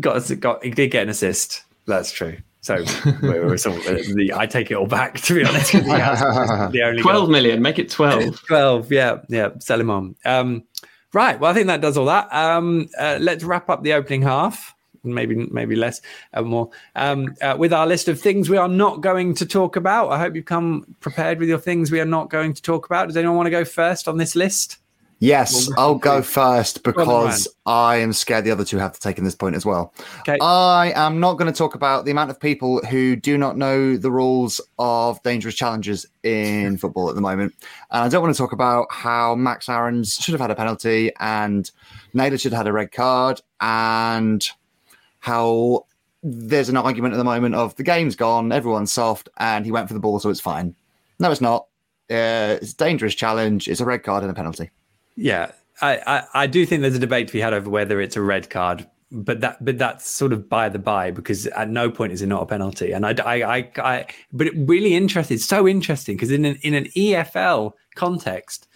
Got, got he did get an assist. That's true. So the, I take it all back. To be honest, the (laughs) only twelve million. Make it twelve. (laughs) twelve. Yeah, yeah. Sell him on. Um, right. Well, I think that does all that. Um, uh, let's wrap up the opening half. Maybe, maybe less, uh, more. Um, uh, with our list of things we are not going to talk about. I hope you've come prepared with your things we are not going to talk about. Does anyone want to go first on this list? Yes, I'll go first because I am scared the other two have to take in this point as well. Okay. I am not going to talk about the amount of people who do not know the rules of dangerous challenges in (laughs) football at the moment. And I don't want to talk about how Max Aarons should have had a penalty and Naylor should have had a red card and how there's an argument at the moment of the game's gone, everyone's soft, and he went for the ball, so it's fine. No, it's not. Uh, it's a dangerous challenge. It's a red card and a penalty. Yeah, I, I, I do think there's a debate to be had over whether it's a red card, but that but that's sort of by the by because at no point is it not a penalty. And I, I, I, I but it really interesting. It's so interesting because in an in an EFL context,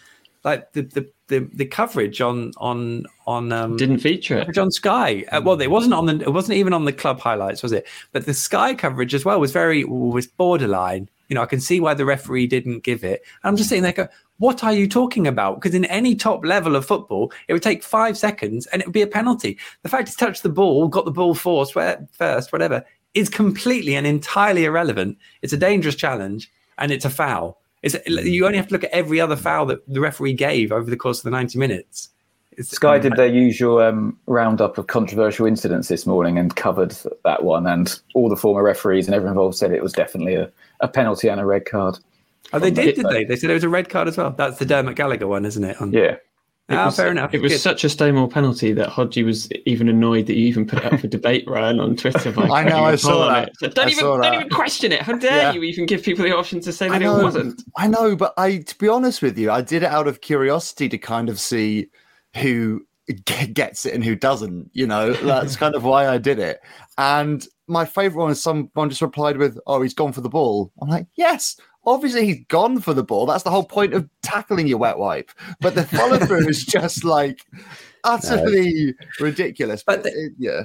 like the the the, the coverage on on on um, didn't feature it on Sky. Uh, well, it wasn't on the it wasn't even on the club highlights, was it? But the Sky coverage as well was very was borderline. You know, I can see why the referee didn't give it. And I'm just sitting there going, what are you talking about? Because in any top level of football, it would take five seconds and it would be a penalty. The fact he's touched the ball, got the ball forced first, whatever, is completely and entirely irrelevant. It's a dangerous challenge and it's a foul. It's, you only have to look at every other foul that the referee gave over the course of the 90 minutes. It's, Sky did their usual um, roundup of controversial incidents this morning and covered that one. And all the former referees and everyone involved said it was definitely a, a penalty and a red card. Oh, they did, did they? They said it was a red card as well. That's the Dermot Gallagher one, isn't it? On... Yeah. Ah, was, fair enough. It was Good. such a Stonewall penalty that Hodgie was even annoyed that you even put it up for debate, Ryan, on Twitter. By (laughs) I know, I saw that. So don't I even don't even question it. How dare yeah. you even give people the option to say that know, it wasn't? I know, but I, to be honest with you, I did it out of curiosity to kind of see who gets it and who doesn't. You know, that's kind of why I did it. And my favorite one is someone just replied with, "Oh, he's gone for the ball." I'm like, "Yes." Obviously he's gone for the ball. That's the whole point of tackling your wet wipe. But the follow through is just like utterly no. ridiculous. But, but it, yeah.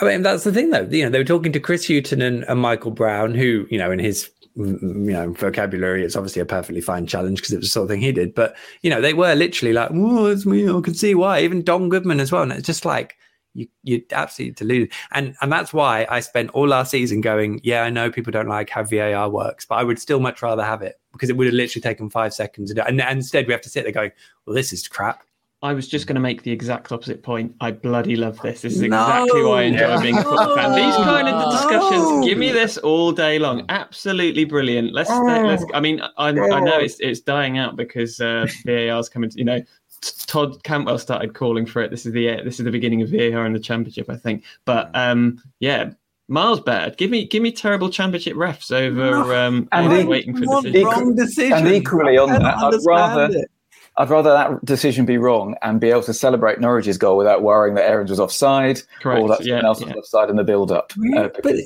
I mean, that's the thing, though. You know, they were talking to Chris Hughton and, and Michael Brown, who, you know, in his mm, you know vocabulary it's obviously a perfectly fine challenge because it was the sort of thing he did but you know they were literally like oh it's me i can see why even don goodman as well and it's just like you you absolutely deluded. And and that's why I spent all last season going, yeah, I know people don't like how VAR works, but I would still much rather have it because it would have literally taken five seconds. And, and instead we have to sit there going, well, this is crap. I was just going to make the exact opposite point. I bloody love this. This is exactly no. why I enjoy being a football fan. These kind of discussions, give me this all day long. Absolutely brilliant. Let's, let's. I mean, I, I know it's it's dying out because uh, VAR's coming. To, you know, Todd Cantwell started calling for it. This is the this is the beginning of VAR in the championship, I think. But um, yeah, miles better. Give me give me terrible championship refs over um, and waiting for decisions. Wrong decision. And equally on that, I'd rather. It. I'd rather that decision be wrong and be able to celebrate Norwich's goal without worrying that Aarons was offside Correct. or that someone yeah, else was offside in the build-up. Uh, but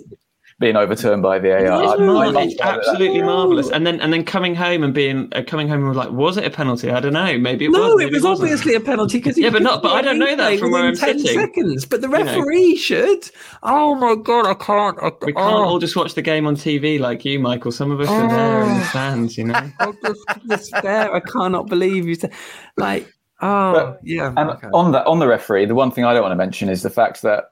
being overturned by VAR. It's, it's absolutely marvelous. And then and then coming home and being uh, coming home and was like, was it a penalty? I don't know. Maybe it no, was. No, it was obviously a penalty because yeah, but not. But I don't know that from where I'm 10 sitting. Seconds, but the referee you know. should. Oh my god, I can't. I, we can't oh. all just watch the game on TV like you, Michael. Some of us oh. are there in the oh. stands. You know, I just, just. I cannot believe you said like. Oh but, yeah. And okay. on the on the referee, the one thing I don't want to mention is the fact that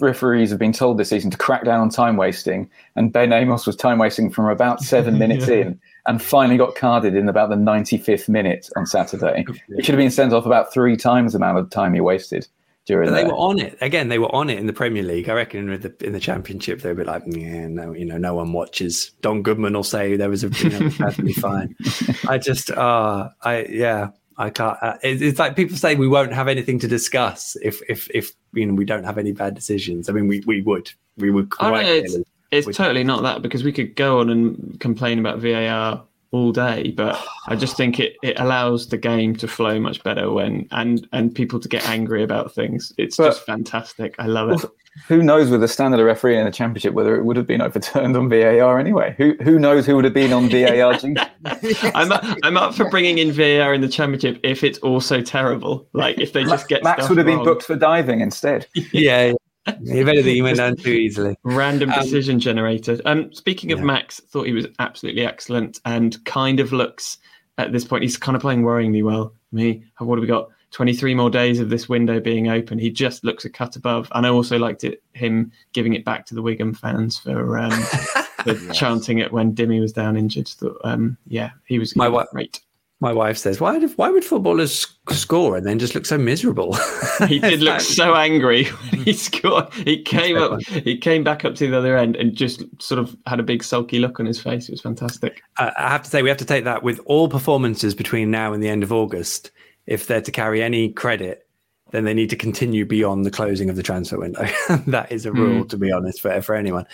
referees have been told this season to crack down on time wasting, and Ben Amos was time wasting from about (laughs) seven minutes yeah. in, and finally got carded in about the 95th minute on Saturday. He should have been sent off about three times the amount of time he wasted. During but they were on it again. They were on it in the Premier League. I reckon in the in the Championship they were like, yeah, no, you know, no one watches. Don Goodman will say there was a you know, perfectly fine. (laughs) I just, uh I yeah, I can't. Uh, it's like people say we won't have anything to discuss if if if you know we don't have any bad decisions. I mean, we we would we would. Oh, no, it's, it's totally not that because we could go on and complain about VAR all day, but I just think it, it allows the game to flow much better when and and people to get angry about things. It's but, just fantastic. I love it. Who knows with the standard of referee in the championship whether it would have been overturned on VAR anyway? Who who knows who would have been on VAR? (laughs) I'm up, I'm up for bringing in VAR in the championship if it's also terrible. Like if they just get Max would have wrong. been booked for diving instead. (laughs) yeah. if anything, you went down too easily. Random um, decision um, generator. Um, speaking of yeah. Max, thought he was absolutely excellent and kind of looks at this point. He's kind of playing worryingly well. Me, what have we got? 23 more days of this window being open. He just looks a cut above. And I also liked it him giving it back to the Wigan fans for, um, (laughs) for yes. chanting it when Dimmy was down injured. So, um, yeah, he was, my was great my wife says, "Why did why would footballers score and then just look so miserable?" (laughs) he did look so (laughs) angry when he scored. He came up, he came back up to the other end and just sort of had a big sulky look on his face. It was fantastic. Uh, I have to say, we have to take that with all performances between now and the end of August. If they're to carry any credit, then they need to continue beyond the closing of the transfer window. (laughs) that is a rule, mm. to be honest, for for anyone.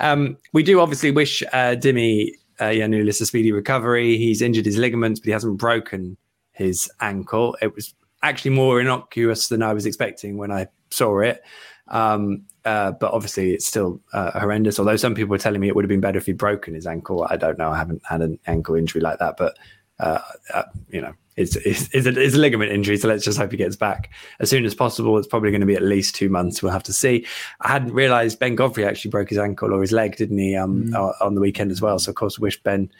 Um, we do obviously wish uh, Dimmy uh, Giannoulis a speedy recovery. He's injured his ligaments, but he hasn't broken his ankle. It was actually more innocuous than I was expecting when I saw it. Um, uh, but obviously, it's still uh, horrendous. Although some people were telling me it would have been better if he'd broken his ankle. I don't know. I haven't had an ankle injury like that, but uh, uh you know, it's, it's, it's, a, a ligament injury. So let's just hope he gets back as soon as possible. It's probably going to be at least two months. We'll have to see. I hadn't realized Ben Godfrey actually broke his ankle or his leg, didn't he, um, mm. on the weekend as well. So, of course, wish Ben,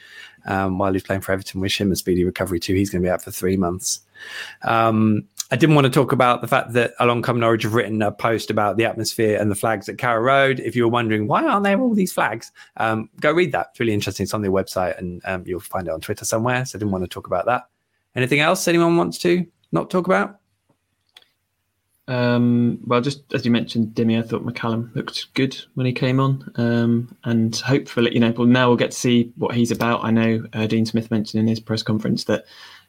um, while he's playing for Everton, wish him a speedy recovery too. He's going to be out for three months. Um, I didn't want to talk about the fact that Along Come Norwich have written a post about the atmosphere and the flags at Carrow Road. If you were wondering why aren't there all these flags, um, go read that. It's really interesting. It's on their website and um, you'll find it on Twitter somewhere. So I didn't want to talk about that. Anything else anyone wants to not talk about? Um, well, just as you mentioned, Demi, I thought McCallum looked good when he came on, um, and hopefully, you know, well, now we'll get to see what he's about. I know uh, Dean Smith mentioned in his press conference that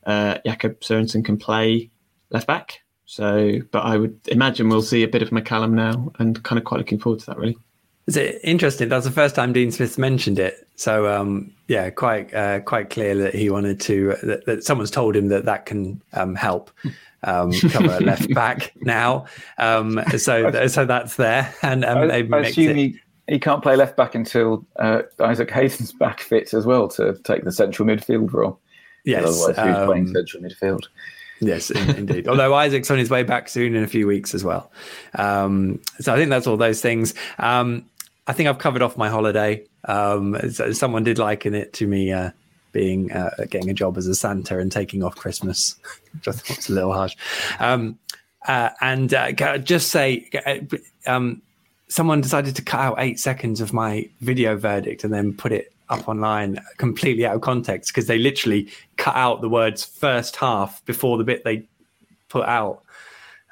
uh, Jakob Sorensen can play left back. So, but I would imagine we'll see a bit of McCallum now, and kind of quite looking forward to that, really. Is it interesting? That's the first time Dean Smith mentioned it. So um, yeah, quite uh, quite clear that he wanted to. That, that, someone's told him that that can um, help um, cover left (laughs) back now. Um, so so that's there, and um, I, I assume he, he can't play left back until uh, Isaac Hayden's back fits as well to take the central midfield role. Yes, otherwise he's playing um, central midfield. Yes, indeed. Although Isaac's on his way back soon in a few weeks as well. Um, so I think that's all those things. Um, I think I've covered off my holiday. Um, someone did liken it to me uh, being uh, getting a job as a Santa and taking off Christmas, (laughs) which I thought was a little harsh. Um, uh, and uh, just say, uh, um, someone decided to cut out eight seconds of my video verdict and then put it up online completely out of context because they literally cut out the words first half before the bit they put out.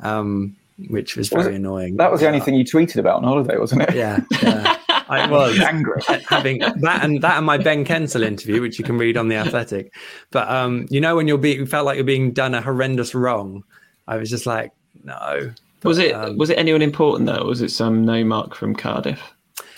Um, which was very was annoying. That was the only thing you tweeted about on holiday, wasn't it? Yeah, yeah. I (laughs) was angry having that and that and my Ben Kensell interview, which you can read on the Athletic. But um, you know, when you're being felt like you're being done a horrendous wrong, I was just like, no. But, was it um, was it anyone important though? was it some no mark from Cardiff?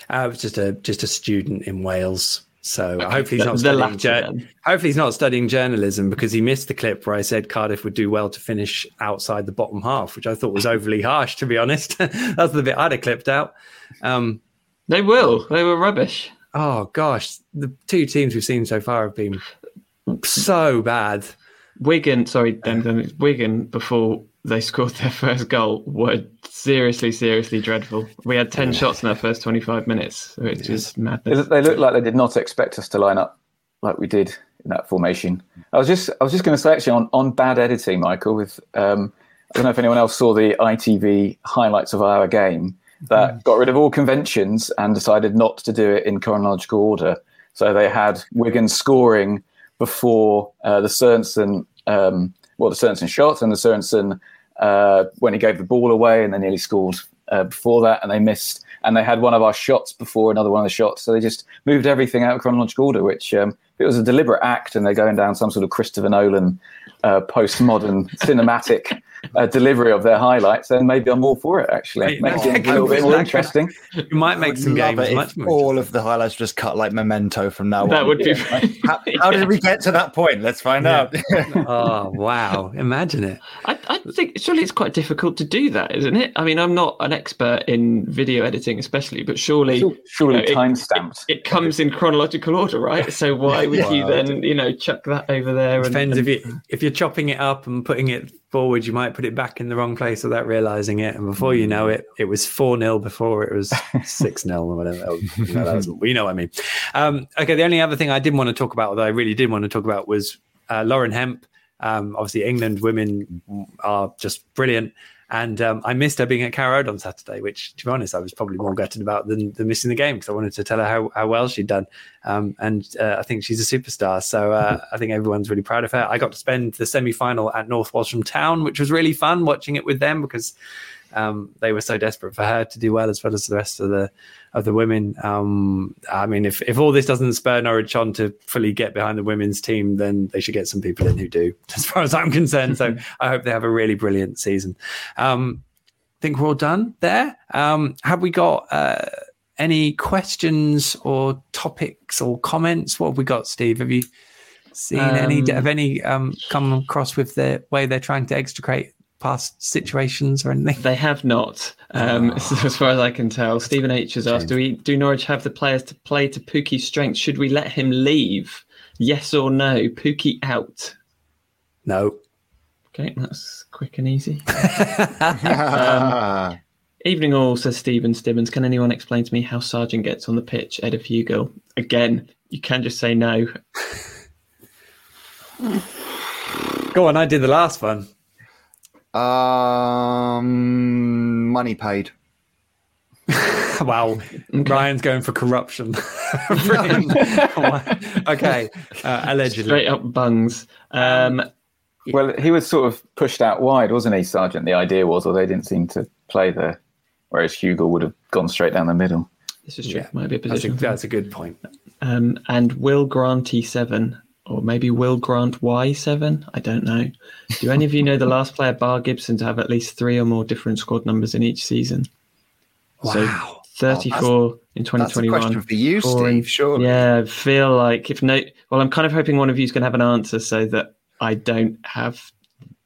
I was just a just a student in Wales. So okay. hopefully he's not studying. Ju- hopefully he's not studying journalism because he missed the clip where I said Cardiff would do well to finish outside the bottom half, which I thought was overly (laughs) harsh. To be honest, (laughs) that's the bit I'd have clipped out. Um, they will. They were rubbish. Oh gosh, the two teams we've seen so far have been so bad. Wigan, sorry, then Wigan before they scored their first goal were seriously, seriously dreadful. We had 10 shots in our first 25 minutes, which yeah. is madness. They looked like they did not expect us to line up like we did in that formation. I was just I was just going to say actually on, on bad editing, Michael, with um, I don't know if anyone else saw the ITV highlights of our game that mm. got rid of all conventions and decided not to do it in chronological order. So they had Wigan scoring before uh, the Sorensen um, well, the Sorensen shot and the Sorensen uh, when he gave the ball away and they nearly scored uh, before that and they missed. And they had one of our shots before another one of the shots. So they just moved everything out of chronological order, which um, it was a deliberate act and they're going down some sort of Christopher Nolan uh, postmodern cinematic (laughs) uh, delivery of their highlights, then maybe I'm all for it. Actually, Right, makes it a little bit more interesting. You might make some Love games it much more. all of the highlights just cut like memento from now that on. would be. how, how did we get to that point? Let's find Yeah. out. (laughs) oh wow! Imagine it. I, I think surely it's quite difficult to do that, isn't it? I mean, I'm not an expert in video editing, especially, but surely Surely you know, it- time stamped. it comes in chronological order, right? So why would you then, you know, chuck that over there? And, Depends and- if you if you're chopping it up and putting it forward, you might put it back in the wrong place without realizing it. And before you know it, it was four 0 before it was six 0 or whatever. Oh, no, that was, (laughs) you know what I mean. Um, okay, the only other thing I didn't want to talk about, although I really did want to talk about, was uh, Lauren Hemp. Um, obviously, England women are just brilliant. And um, I missed her being at Carrow Road on Saturday, which, to be honest, I was probably more gutted about than, than missing the game because I wanted to tell her how, how well she'd done. Um, and uh, I think she's a superstar. So uh, (laughs) I think everyone's really proud of her. I got to spend the semi final at North Walsham Town, which was really fun watching it with them because um, they were so desperate for her to do well as well as the rest of the of the women. Um, I mean, if, if all this doesn't spur Norwich on to fully get behind the women's team, then they should get some people in who do, (laughs) as far as I'm concerned. So I hope they have a really brilliant season. Um, think we're all done there. Um, have we got uh, any questions or topics or comments? What have we got, Steve? Have you seen any? Um, Have any um, come across with the way they're trying to extricate past situations or anything? They have not, um, (laughs) so as far as I can tell. Stephen H has asked: Do we do Norwich have the players to play to Pukki's strength? Should we let him leave? Yes or no? Pookie out. No. Okay, that's quick and easy. (laughs) Evening all, says Stephen Stibbons. Can anyone explain to me how Sargent gets on the pitch ahead of Hugo? Again, you can just say no. (laughs) Go on, I did the last one. Um, money paid. (laughs) wow, Ryan's going for corruption. (laughs) (laughs) Okay, uh, allegedly. Straight up bungs. Um, Well, he was sort of pushed out wide, wasn't he, Sargent? The idea was, or they didn't seem to play there, whereas Hugo would have gone straight down the middle. this is true. Yeah, Might be a That's a, position. that's a good point. Um, and Will Grant T7, or maybe Will Grant Y7. I don't know. Do any of you know the (laughs) last player, Bar Gibson, to have at least three or more different squad numbers in each season? So Wow. 34 in 2021. That's a 2021. question for you, four in- Steve. Surely. Yeah, I feel like if no, well, I'm kind of hoping one of you is going to have an answer so that I don't have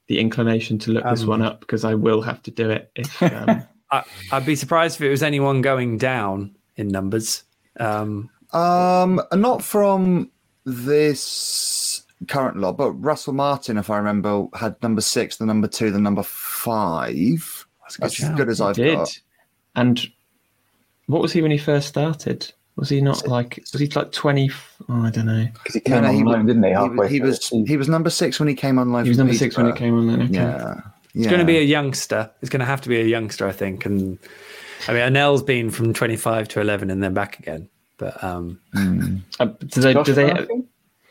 the inclination to look this Um, one up because I will have to do it. If (laughs) um, I, I'd be surprised if it was anyone going down in numbers. Um, Um, not from this current lot, but Russell Martin, if I remember, had number six, the number two, the number five. That's a good That's as good as I've did, got. and what was he when he first started? Was he not like? Was he like 20? Oh, I don't know. Because he came no, on he loan, was- didn't he? He, Halfway was- he was the he was number six when he came on loan. He was from number six when he came on. Then okay. Yeah, It's going to be a youngster. It's going to have to be a youngster, I think. And I mean, Onel's been from 25 to 11 and then back again. But um, Uh, do they? Josh Do they? Murphy?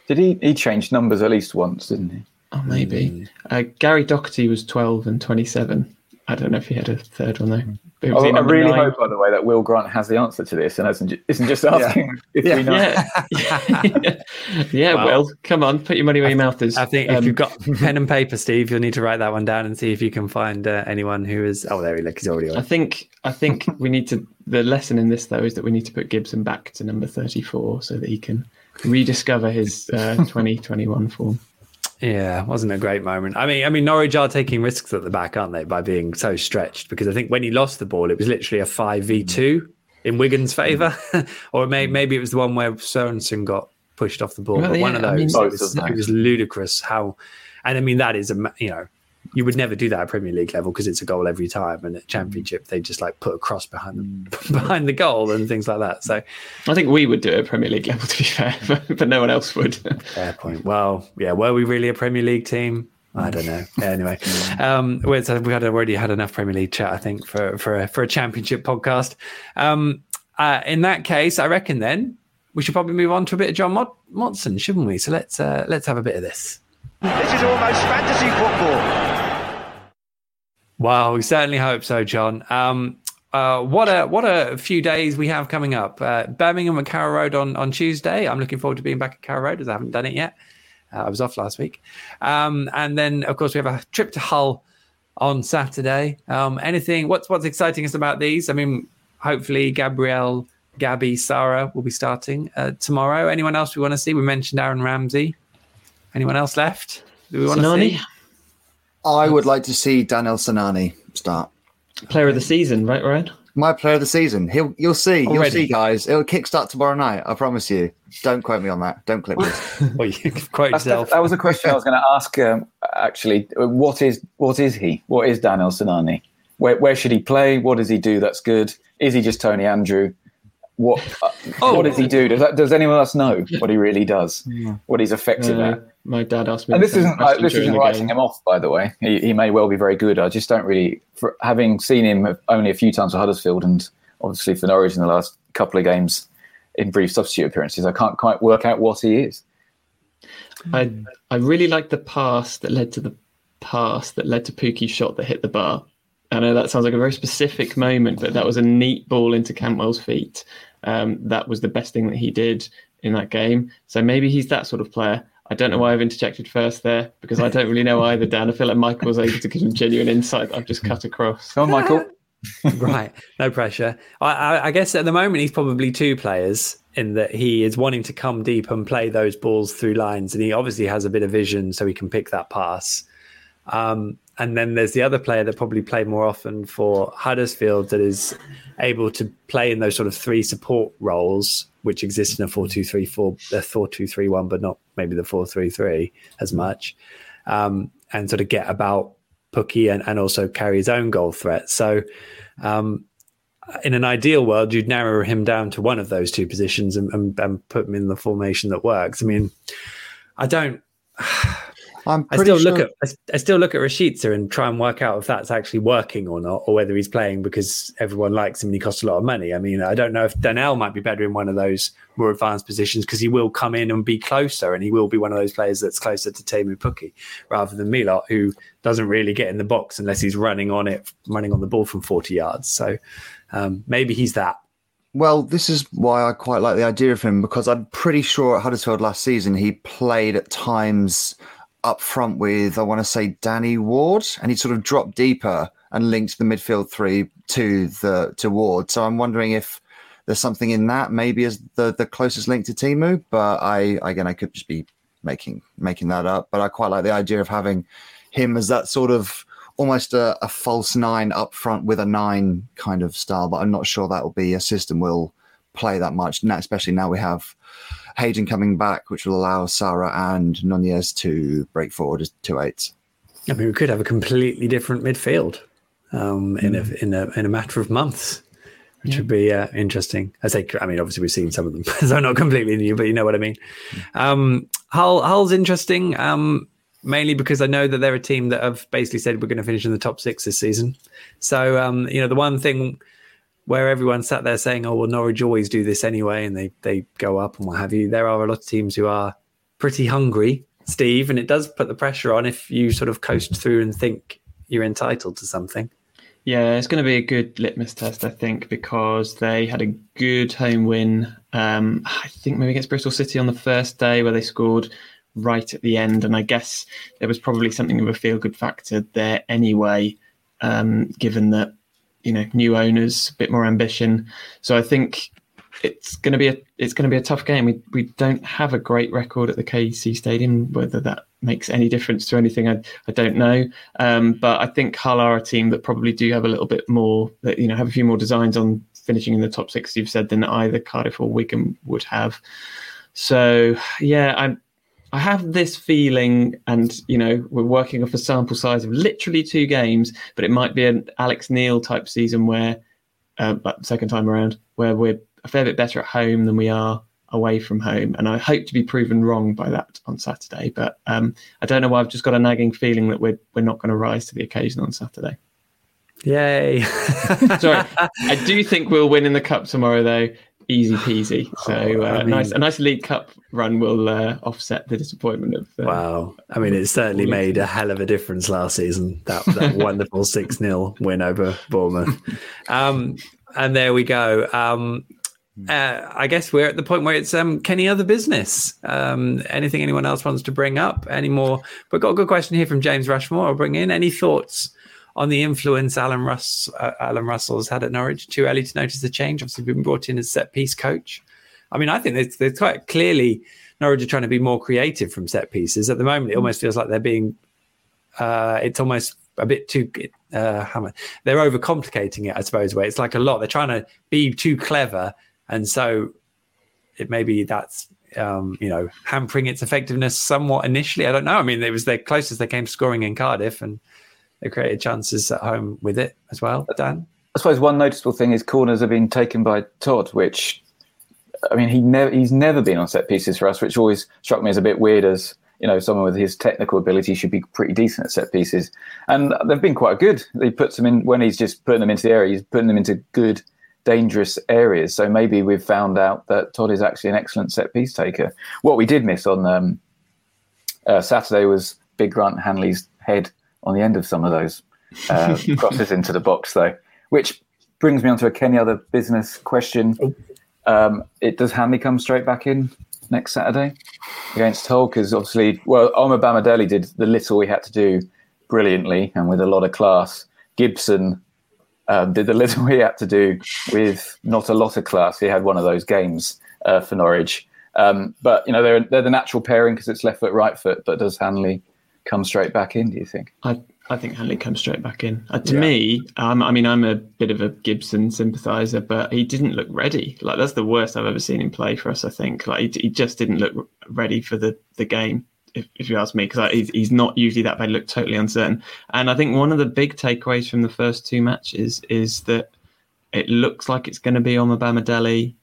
Did he? He changed numbers at least once, didn't he? Oh, maybe. Uh, Gary Doherty was 12 and 27. I don't know if he had a third one though. But was he I really nine? hope, by the way, that Will Grant has the answer to this and isn't ju- isn't just (laughs) asking if Yeah. we know. (laughs) Yeah, yeah. Well, Will, come on, put your money where your mouth is. I think if Um, you've got pen and paper, Steve, you'll need to write that one down and see if you can find uh, anyone who is. Oh, there he look. He's already I think I think (laughs) we need to. The lesson in this though is that we need to put Gibson back to number 34 so that he can rediscover his uh, 2021 form. Yeah, wasn't a great moment. I mean, I mean, Norwich are taking risks at the back, aren't they, by being so stretched? Because I think when he lost the ball, it was literally a five v two in Wigan's favour, (laughs) or may, maybe it was the one where Sorensen got pushed off the ball. Well, but one yeah, of I those, mean- it, was, it was ludicrous how. And I mean, that is a you know, you would never do that at Premier League level because it's a goal every time, and at Championship they just like put a cross behind the (laughs) behind the goal and things like that. So I think we would do it at Premier League level to be fair, (laughs) but, but no one else would. Fair point. Well, yeah, were we really a Premier League team? I don't know. (laughs) Anyway, um, we so we had already had enough Premier League chat, I think, for for a, for a Championship podcast. Um, uh, in that case, I reckon then we should probably move on to a bit of John Mot- Motson, shouldn't we? So let's uh, let's have a bit of this. This is almost fantasy football. Wow, we certainly hope so, John. Um, uh, what a what a few days we have coming up. Uh, Birmingham and Carrow Road on on Tuesday. I'm looking forward to being back at Carrow Road as I haven't done it yet. Uh, I was off last week, um, and then of course we have a trip to Hull on Saturday. Um, anything? What's what's exciting us about these? I mean, hopefully Gabrielle, Gabby, Sara will be starting uh, tomorrow. Anyone else we want to see? We mentioned Aaron Ramsey. Anyone else left? Do we want to see? I would like to see Daniel Sinani start. Player of the season, right, Ryan? My player of the season. He'll, you'll see. Already? You'll see, guys. It'll kickstart tomorrow night. I promise you. Don't quote me on that. Don't clip this. (laughs) well, you quote yourself. That was a question I was going to ask. Um, actually, what is what is he? What is Daniel Sinani? Where where should he play? What does he do? That's good. Is he just Tony Andreu? What uh, oh. what does he do? Does that, does anyone else know what he really does? What he's effective uh, at? My dad asked me. And this isn't this isn't writing game. him off, by the way. He, he may well be very good. I just don't really, for having seen him only a few times for Huddersfield and obviously for Norwich in the last couple of games in brief substitute appearances, I can't quite work out what he is. I I really like the pass that led to the pass that led to Pukki's shot that hit the bar. I know that sounds like a very specific moment, but that was a neat ball into Cantwell's feet. Um, that was the best thing that he did in that game. So maybe he's that sort of player. I don't know why I've interjected first there because I don't really know either, Dan. I feel like Michael was able to give some genuine insight. I've just cut across. Come on, Michael. (laughs) right, no pressure. I, I, I, guess at the moment he's probably two players in that he is wanting to come deep and play those balls through lines, and he obviously has a bit of vision, so he can pick that pass. Um, and then there's the other player that probably played more often for Huddersfield that is able to play in those sort of three support roles, which exist in a 4 2 3 4, a 4 2 3 1, but not maybe the 4 3 3 as much, um, and sort of get about Pukki and, and also carry his own goal threat. So, um, in an ideal world, you'd narrow him down to one of those two positions and, and, and put him in the formation that works. I mean, I don't. I'm I still sure. look at I, still look at Rashica and try and work out if that's actually working or not, or whether he's playing because everyone likes him and he costs a lot of money. I mean, I don't know if Daniel might be better in one of those more advanced positions because he will come in and be closer, and he will be one of those players that's closer to Teemu Pukki rather than Milot, who doesn't really get in the box unless he's running on it, running on the ball from forty yards. So um, maybe he's that. Well, this is why I quite like the idea of him because I'm pretty sure at Huddersfield last season he played at times up front with, I want to say, Danny Ward, and he sort of dropped deeper and linked the midfield three to the to Ward. So I'm wondering if there's something in that, maybe as the the closest link to Teemu. But I again, I could just be making making that up. But I quite like the idea of having him as that sort of almost a, a false nine up front with a nine kind of style. But I'm not sure that will be a system will play that much. Especially now we have Hayden coming back, which will allow Sara and Nunez to break forward as two eights. I mean, we could have a completely different midfield um, in mm. a in a in a matter of months, which yeah. would be uh, interesting. I say, I mean, obviously we've seen some of them, (laughs) so not completely new, but you know what I mean. Mm. Um, Hull Hull's interesting, um, mainly because I know that they're a team that have basically said we're going to finish in the top six this season. So um, you know, the one thing where everyone sat there saying, "Oh well, Norwich always do this anyway," and they they go up and what have you. There are a lot of teams who are pretty hungry, Steve, and it does put the pressure on if you sort of coast through and think you're entitled to something. Yeah, it's going to be a good litmus test, I think, because they had a good home win. Um, I think maybe against Bristol City on the first day where they scored right at the end, and I guess there was probably something of a feel-good factor there anyway, um, given that you know new owners, a bit more ambition. So I think it's going to be a it's going to be a tough game. We we don't have a great record at the KC Stadium. Whether that makes any difference to anything, I I don't know. Um, but I think Hull are a team that probably do have a little bit more. That you know have a few more designs on finishing in the top six. You've said than either Cardiff or Wigan would have. So yeah, I'm I have this feeling, and you know, we're working off a sample size of literally two games, but it might be an Alex Neil type season where, uh, second time around, where we're a fair bit better at home than we are away from home. And I hope to be proven wrong by that on Saturday. But um, I don't know why I've just got a nagging feeling that we're we're not going to rise to the occasion on Saturday. Yay! Sorry, (laughs) I do think we'll win in the cup tomorrow, though easy peasy. (laughs) So uh, mean, nice, a nice League Cup run will uh, offset the disappointment of. Uh, wow, I mean, it certainly made a hell of a difference last season. That (laughs) that wonderful six 0 win over Bournemouth. Um, and there we go. Um, uh, I guess we're at the point where it's um, Kenny other business. Um, anything anyone else wants to bring up? Any more? We've got a good question here from James Rushmore. I'll bring in any thoughts on the influence Alan Russ uh, Alan Russell's had at Norwich? Too early to notice the change. Obviously, been brought in as set piece coach. I mean, I think there's quite clearly Norwich are trying to be more creative from set pieces. At the moment, it almost feels like they're being. Uh, it's almost a bit too. Uh, how much they're overcomplicating it, I suppose. Where it's like a lot. They're trying to be too clever, and so it maybe that's um, you know hampering its effectiveness somewhat initially. I don't know. I mean, it was the closest they came scoring in Cardiff, and they created chances at home with it as well. Dan, I suppose one noticeable thing is corners have been taken by Todd, which I mean he never he's never been on set pieces for us, which always struck me as a bit weird. As you know, someone with his technical ability should be pretty decent at set pieces, and they've been quite good. He puts them in when he's just putting them into the area. He's putting them into good dangerous areas. So maybe we've found out that Todd is actually an excellent set piece taker. What we did miss on um, uh, Saturday was Big Grant Hanley's head on the end of some of those uh, (laughs) crosses into the box, though, which brings me on to a Kenny other business question. Um, it does Hanley come straight back in next Saturday against Hull? Because obviously, well, Omobamidele did the little we had to do brilliantly and with a lot of class. Gibson um, did the (laughs) little he had to do with not a lot of class. He had one of those games uh, for Norwich. Um, but you know they're they're the natural pairing because it's left foot right foot. But does Hanley come straight back in? Do you think? I I think Hanley comes straight back in. Uh, to yeah. me, um, I mean, I'm a bit of a Gibson sympathiser, but he didn't look ready. Like that's the worst I've ever seen him play for us. I think like he, he just didn't look ready for the the game if, if you ask me, because he's, he's not usually that bad. Look totally uncertain. And I think one of the big takeaways from the first two matches is that it looks like it's going to be on the Bamadeli,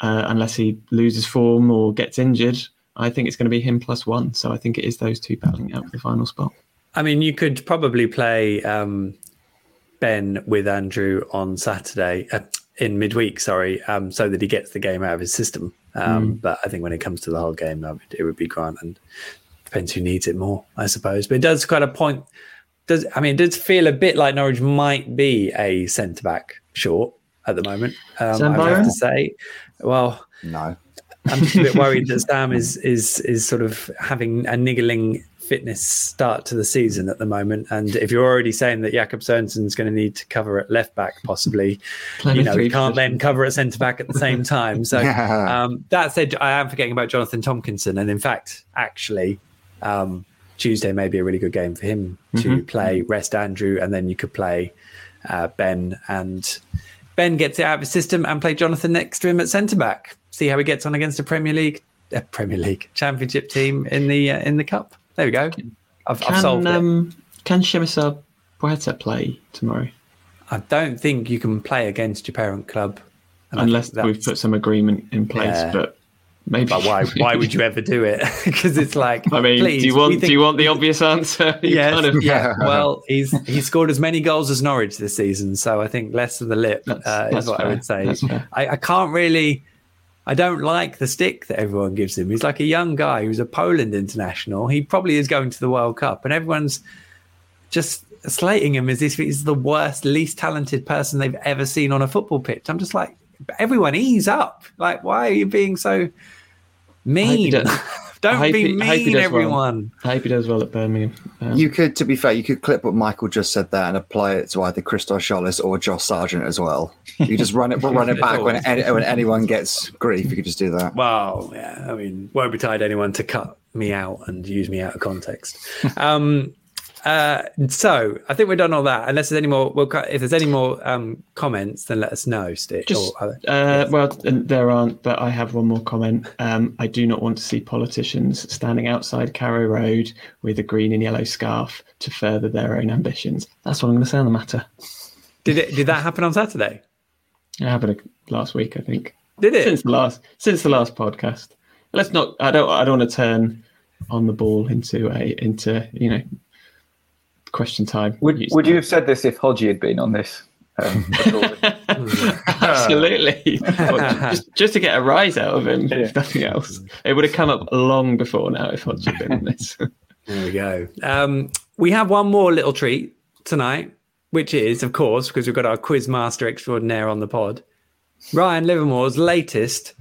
uh, unless he loses form or gets injured. I think it's going to be him plus one. So I think it is those two battling out for the final spot. I mean, you could probably play um, Ben with Andrew on Saturday uh, in midweek, sorry, um, so that he gets the game out of his system. Um, mm. But I think when it comes to the whole game, it would be Grant and depends who needs it more, I suppose. But it does kind of point. Does I mean, it does feel a bit like Norwich might be a centre back short at the moment. Um, I have to say, well, no, I'm just a bit worried that Sam is is is sort of having a niggling fitness start to the season at the moment. And if you're already saying that Jacob Sørensen's going to need to cover at left back, possibly, you know, you can't then cover at centre back at the same (laughs) time. So um, that said, I am forgetting about Jonathan Tomkinson. And in fact, actually, um, Tuesday may be a really good game for him to mm-hmm. play rest Andrew, and then you could play uh, Ben and Ben gets it out of his system and play Jonathan next to him at centre back. See how he gets on against a Premier League, uh, Premier League Championship team in the uh, in the cup. There we go. I've, can, I've solved um, it. Can Przemysław Płacheta play tomorrow? I don't think you can play against your parent club unless we've put some agreement in place. Yeah. But Maybe. But why? Why would you ever do it? (laughs) Because it's like. I mean, please, do you want? Think... Do you want the obvious answer? (laughs) yes, kind of... yeah. (laughs) Well, he's he's scored as many goals as Norwich this season, so I think less of the lip that's, uh, that's is what fair. I would say. I, I can't really. I don't like the stick that everyone gives him. He's like a young guy who's a Poland international. He probably is going to the World Cup, and everyone's just slating him as if he's the worst, least talented person they've ever seen on a football pitch. I'm just like, everyone ease up. Like, why are you being so mean? (laughs) Don't be he, mean, everyone. Well. I hope he does well at Birmingham. Um, you could, to be fair, you could clip what Michael just said there and apply it to either Christos Tzolis or Josh Sargent as well. You just run it, run it (laughs) back when, any, when anyone gets grief. You could just do that. Well, yeah. I mean, won't be tied anyone to cut me out and use me out of context. Um, uh, so I think we're done all that. Unless there's any more, we'll cut, if there's any more um, comments, then let us know. Stitch. Just, or, uh, Well, there aren't, but I have one more comment. Um, I do not want to see politicians standing outside Carrow Road with a green and yellow scarf to further their own ambitions. That's what I'm going to say on the matter. Did it? Did that happen on Saturday? It happened last week, I think. Did it since the last since the last podcast? Let's not. I don't. I don't want to turn on the ball into a into you know question time. Would Would you have said this if Hodgie had been on this? Um, (laughs) Absolutely. (laughs) just, just, to get a rise out of him, yeah. if nothing else. It would have come up long before now if Hodgie had been on this. (laughs) there we go. Um, we have one more little treat tonight, which is, of course, because we've got our quiz master extraordinaire on the pod, Ryan Livermore's latest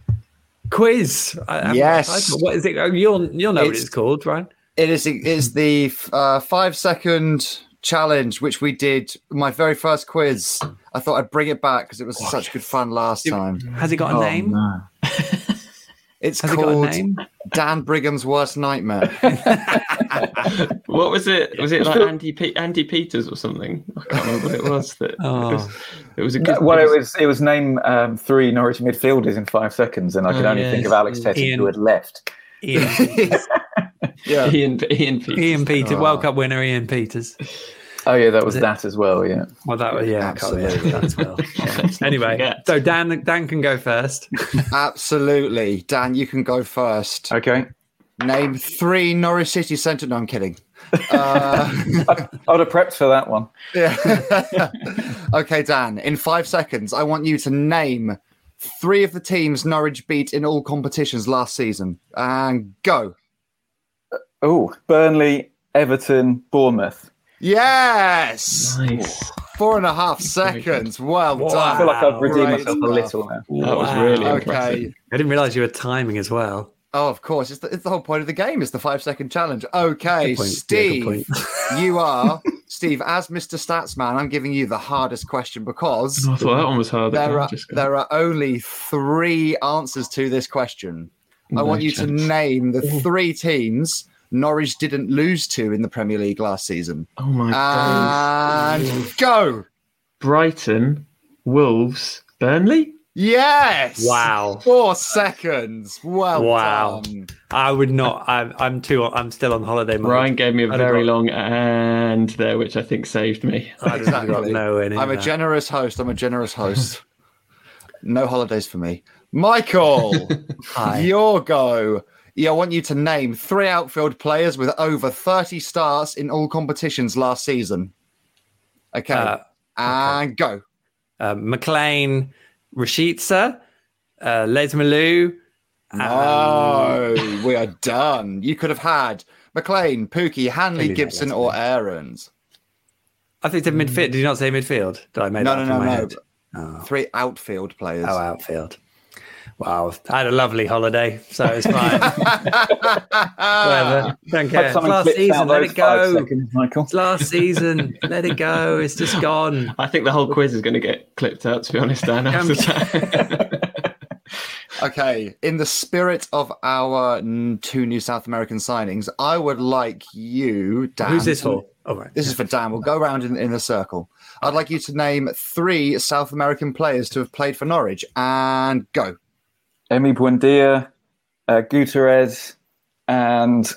quiz. yes. What is it? Oh, you'll you'll know it's, what it's called, Ryan. It is is the uh, five second challenge, which we did my very first quiz. I thought I'd bring it back because it was such good fun last time. Has it got a Oh, name? no. (laughs) It's Has it got a called name? Dan Brigham's worst nightmare. (laughs) What was it? Was it like Andy Pe- Andy Peters or something? I can't remember what it was. That Oh. it, was, it was a good. well, it was it was name um, three Norwich midfielders in five seconds, and I could Oh, only yes. think of Alex Tettey who had left. Ian, (laughs) yeah. (laughs) Ian Ian Peters. Ian Peters, Oh. World Cup winner Ian Peters. Oh yeah, that was it? that as well. Yeah. Well, that was yeah, I can't that as well. (laughs) Let's (laughs) Anyway, so Dan Dan can go first. Absolutely. Dan, you can go first. Okay. Name three Norwich City centre. No, I'm kidding. Uh, I would have prepped for that one. yeah. okay, Dan, in five seconds, I want you to name three of the teams Norwich beat in all competitions last season. And go. Oh, Burnley, Everton, Bournemouth. Yes! Nice. Four and a half seconds. Well Wow. done. I feel like I've redeemed Great myself a little now. That was really Wow. impressive. I didn't realize you were timing as well. Oh, of course. It's the, it's the whole point of the game. It's the five second challenge. Okay, Good point. Yeah, Steve, good (laughs) you are Steve as Mr. Statsman. I'm giving you the hardest question because oh, I thought that one was hard. there are there are only three answers to this question. I No want you chance. to name the oh. three teams Norwich didn't lose to in the Premier League last season. Oh my god. And go. Brighton, Wolves, Burnley. Yes. Wow. Four seconds. Well Wow. done. I would not. I'm. I'm too. I'm still on holiday mode. Ryan gave me a I'd have very got- long and there, which I think saved me. I'd have got Exactly. nowhere near I'm a that. generous host. I'm a generous (laughs) host. no holidays for me. Michael, (laughs) Hi. your go. Yeah, I want you to name three outfield players with over 30 starts in all competitions last season. Okay. Uh, and go. uh, McLean, Rashica, uh, Lees-Melou. No, we are done. You could have had McLean, Pukki, Hanley, Gibson, or me. Aarons. I think it's midfield. Did you not say midfield? Did I make No, that no, no, no. head? Oh. Three outfield players. oh, outfield. Wow, I had a lovely holiday, so it's fine. (laughs) Whatever. Don't care. It's last season. Let it go. seconds, Michael. It's (laughs) last season. Let it go. It's just gone. I think the whole quiz is going to get clipped out, to be honest, Dan. After um, that. (laughs) Okay, in the spirit of our two new South American signings, I would like you, Dan. Who's this for? Oh, right. This is for Dan. We'll go around in, in a circle. I'd like you to name three South American players to have played for Norwich and go. Emi Buendia, uh, Gutierrez, and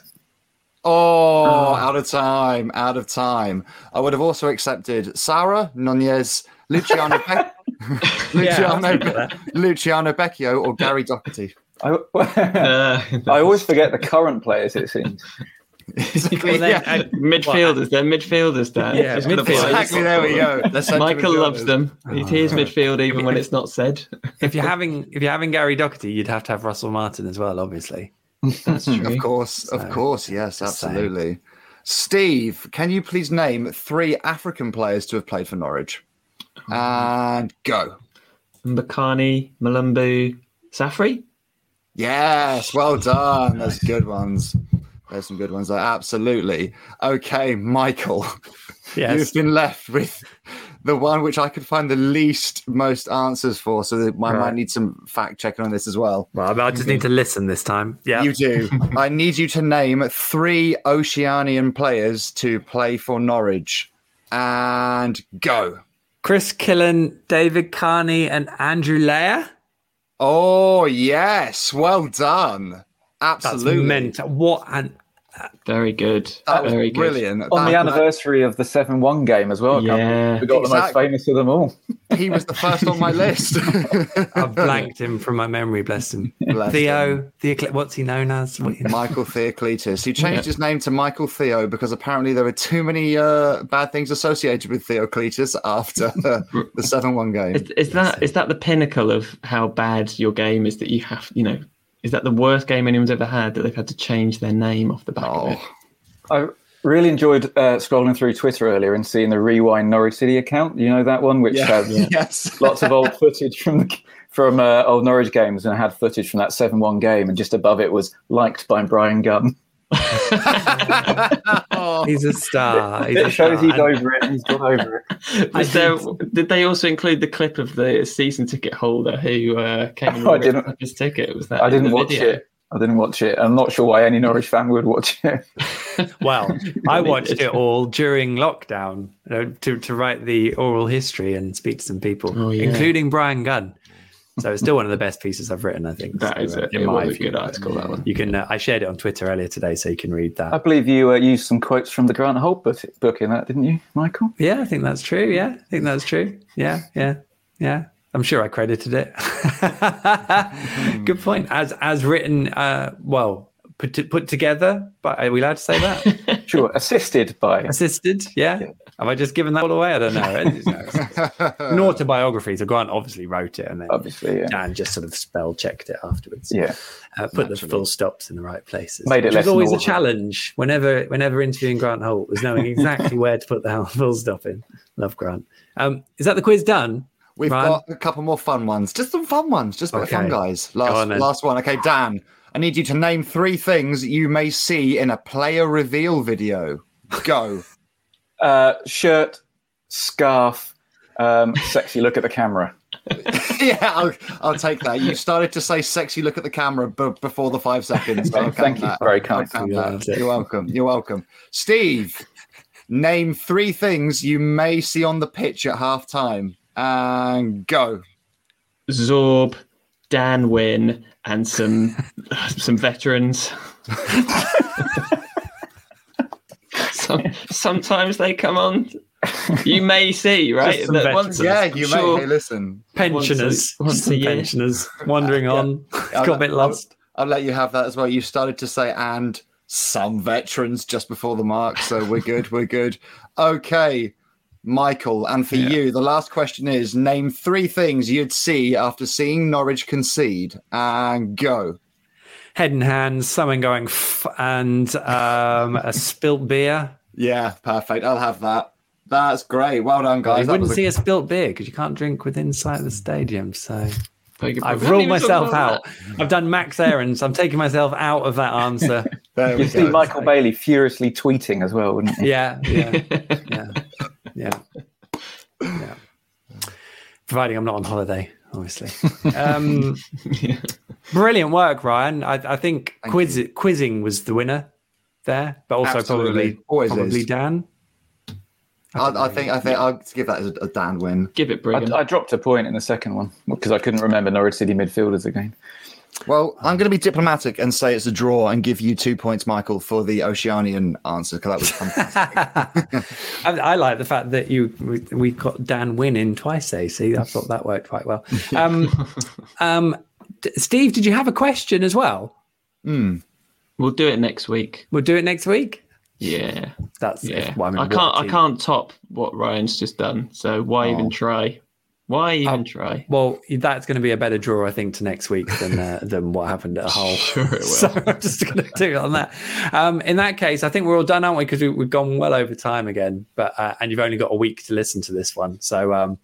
Oh, out of time, out of time. I would have also accepted Sara, Nunez, Luciano, Be- (laughs) (laughs) Luciano, Yeah, Luciano Becchio, or Gary Doherty. I, (laughs) Uh, I always forget the current players. It seems. Well, then, Yeah, uh, midfielders, they're midfielders, Dan. Yeah, Just midfielders. exactly. There we go. Let's Michael loves them. He hears midfield even when it's not said. (laughs) if you're having if you're having Gary Doherty, you'd have to have Russell Martin as well, obviously. That's Of true. course, of course, yes, just saying. absolutely. Steve, can you please name three African players to have played for Norwich? And go. Mbokani, Mulumbu, Safri. Yes, well done. There's good ones. There's some good ones there. Absolutely. Okay, Michael, (laughs) Yes. you've been left with the one which I could find the least most answers for. So that I might need some fact checking on this as well. Well, I just need to listen this time. Yeah. You do. (laughs) I need you to name three Oceanian players to play for Norwich. And go. Chris Killen, David Carney, and Andrew Leah. Oh, yes. Well done. That's Absolutely. mental. What an Very good. That was Very good. brilliant. On the That- anniversary of the seven-one game as well. I can't believe Yeah. we got the most famous of them all. he was the first on my list. (laughs) I've blanked him from my memory. Bless him. Bless Theo. Theo. What's he known as? Michael Theoklitos. He changed his name to Michael Theo because apparently there were too many uh, bad things associated with Theoklitos after the 7 1 game. Is, is that is that the pinnacle of how bad your game is that you have you know is that the worst game anyone's ever had that they've had to change their name off the back of it? Oh, I really enjoyed uh, scrolling through Twitter earlier and seeing the Rewind Norwich City account. You know that one, which yeah. has (laughs) yes. lots of old footage from from uh, old Norwich games and had footage from that seven-one game, and just above it was liked by Bryan Gunn. (laughs) he's a star. He's It a shows star. he's over it. He's got over it. Was there, did they also include the clip of the season ticket holder who uh, came and (laughs) I ripped didn't- up his ticket? Was that I didn't watch video? it. I didn't watch it. I'm not sure why any Norwich fan would watch it. (laughs) Well, I watched it all during lockdown you know, to to write the oral history and speak to some people, Oh, yeah. including Bryan Gunn. So it's still one of the best pieces I've written. I think That So, is uh, it. in It my was a view. good article, that one. You can. Uh, I shared it on Twitter earlier today, so you can read that. I believe you uh, used some quotes from the Grant Holt book, book in that, didn't you, Michael? Yeah, I think that's true. Yeah, I think that's true. Yeah, yeah, yeah. I'm sure I credited it. (laughs) Good point. As as written, uh, well, put to, put together. But are we allowed to say that? (laughs) Sure, assisted by. Assisted? Yeah. Have I just given that all away? I don't know. (laughs) An autobiography. So Grant obviously wrote it, and then Obviously, yeah. Dan just sort of spell checked it afterwards. Yeah. uh, put the full stops in the right places. Made it which less was always a challenge. Whenever, whenever interviewing Grant Holt, was knowing exactly where to put the (laughs) full stop in. Love Grant. Um, is that the quiz done? We've Ryan? got a couple more fun ones. Just some fun ones. Just of fun, guys. Last, on last one. Okay, Dan, I need you to name three things you may see in a player reveal video. Go. Uh, shirt, scarf, um, sexy look at the camera. (laughs) yeah, I'll, I'll take that. You started to say sexy look at the camera b- before the five seconds. so Thank you. that. Very I'll kind. Yeah, that. that's it. You're welcome. You're welcome. Steve, name three things you may see on the pitch at half time. And go. Zorb, Dan Wynn, and some (laughs) some veterans. (laughs) some, (laughs) sometimes they come on. You may see, right? that once- Yeah, you sure. may. Hey, listen. Pensioners. Once a- once a Some year. pensioners wandering uh, on. (laughs) I'll- Got a bit I'll- lost. I'll let you have that as well. You started to say and some veterans just before the mark, so we're good. (laughs) we're good. Okay, Michael, and for you, the last question is: name three things you'd see after seeing Norwich concede, and go. Head in hands, someone going f- and um, a spilt beer. Yeah, perfect. I'll have that. That's great. Well done, You guys. That wouldn't was a- see a spilt beer because you can't drink within sight of the stadium. So I've ruled We haven't even myself talked about out. I've done max errands. I'm taking myself out of that answer. (laughs) You'd see go. Michael Bailey furiously tweeting as well, wouldn't you? Yeah, yeah, (laughs) yeah, yeah, yeah. Providing I'm not on holiday, obviously. (laughs) Um, Brilliant work, Ryan. I, I think Thank quiz, quizzing was the winner there, but also Absolutely. probably Always probably is. Dan. I, I think. I think I'll give that as a, a Dan win. Give it Brigham. I, I dropped a point in the second one because I couldn't remember Norwich City midfielders again. Well, I'm going to be diplomatic and say it's a draw and give you two points, Michael, for the Oceanian answer because that was (laughs) fantastic. I, I like the fact that you we, we got Dan Win in twice. There, see, I thought that worked quite well. Um, (laughs) um, D- Steve, did you have a question as well? We'll do it next week. We'll do it next week. Yeah, That's yeah. well, mean, I can't. I can't top what Ryan's just done. So why even try? Why even try? Well, that's going to be a better draw, I think, to next week than uh, (laughs) than what happened at Hull. Sure it (laughs) will. So I'm just going to do it on that. Um, in that case, I think we're all done, aren't we? Because we, we've gone well over time again. But uh, and you've only got a week to listen to this one, so um,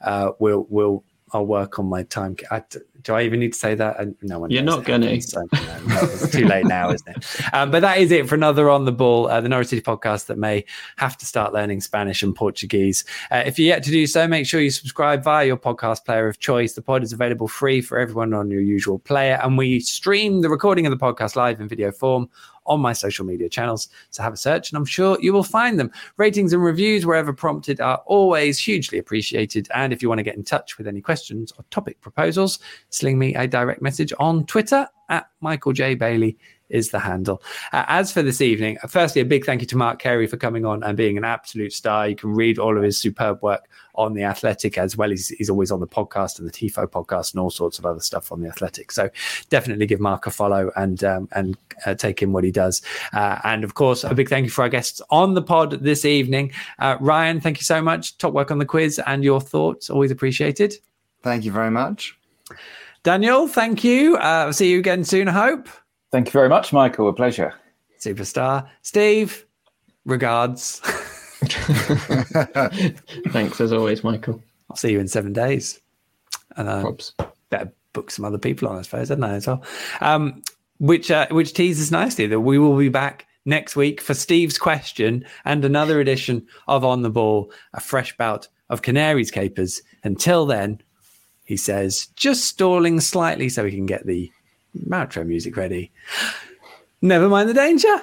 uh, we'll we'll I'll work on my time. I, do I even need to say that? No one. You're not gonna. So, no, no, it's too late now, isn't it? (laughs) Um, but that is it for another on the ball, uh, the Norwich City podcast that may have to start learning Spanish and Portuguese. Uh, if you're yet to do so, make sure you subscribe via your podcast player of choice. The pod is available free for everyone on your usual player, and we stream the recording of the podcast live in video form on my social media channels. So have a search, and I'm sure you will find them. Ratings and reviews, wherever prompted, are always hugely appreciated. And if you want to get in touch with any questions or topic proposals, sling me a direct message on Twitter at Michael J. Bailey is the handle. Uh, as for this evening, firstly, a big thank you to Mark Carey for coming on and being an absolute star. You can read all of his superb work on The Athletic as well. He's, he's always on the podcast and the TIFO podcast and all sorts of other stuff on The Athletic. So definitely give Mark a follow and um, and uh, take in what he does. Uh, and of course, a big thank you for our guests on the pod this evening. Uh, Ryan, thank you so much. Top work on the quiz and your thoughts. Always appreciated. Thank you very much. Daniel, thank you. Uh, see you again soon, I hope. Thank you very much, Michael. A pleasure. Superstar. Steve, regards. (laughs) (laughs) Thanks as always, Michael. I'll see you in seven days. And uh, better book some other people on, I suppose, I, as well? Um, which uh, which teases nicely that we will be back next week for Steve's question and another edition of On the Ball, a fresh bout of Canaries capers. Until then, he says, just stalling slightly so we can get the outro music ready. Never mind the danger.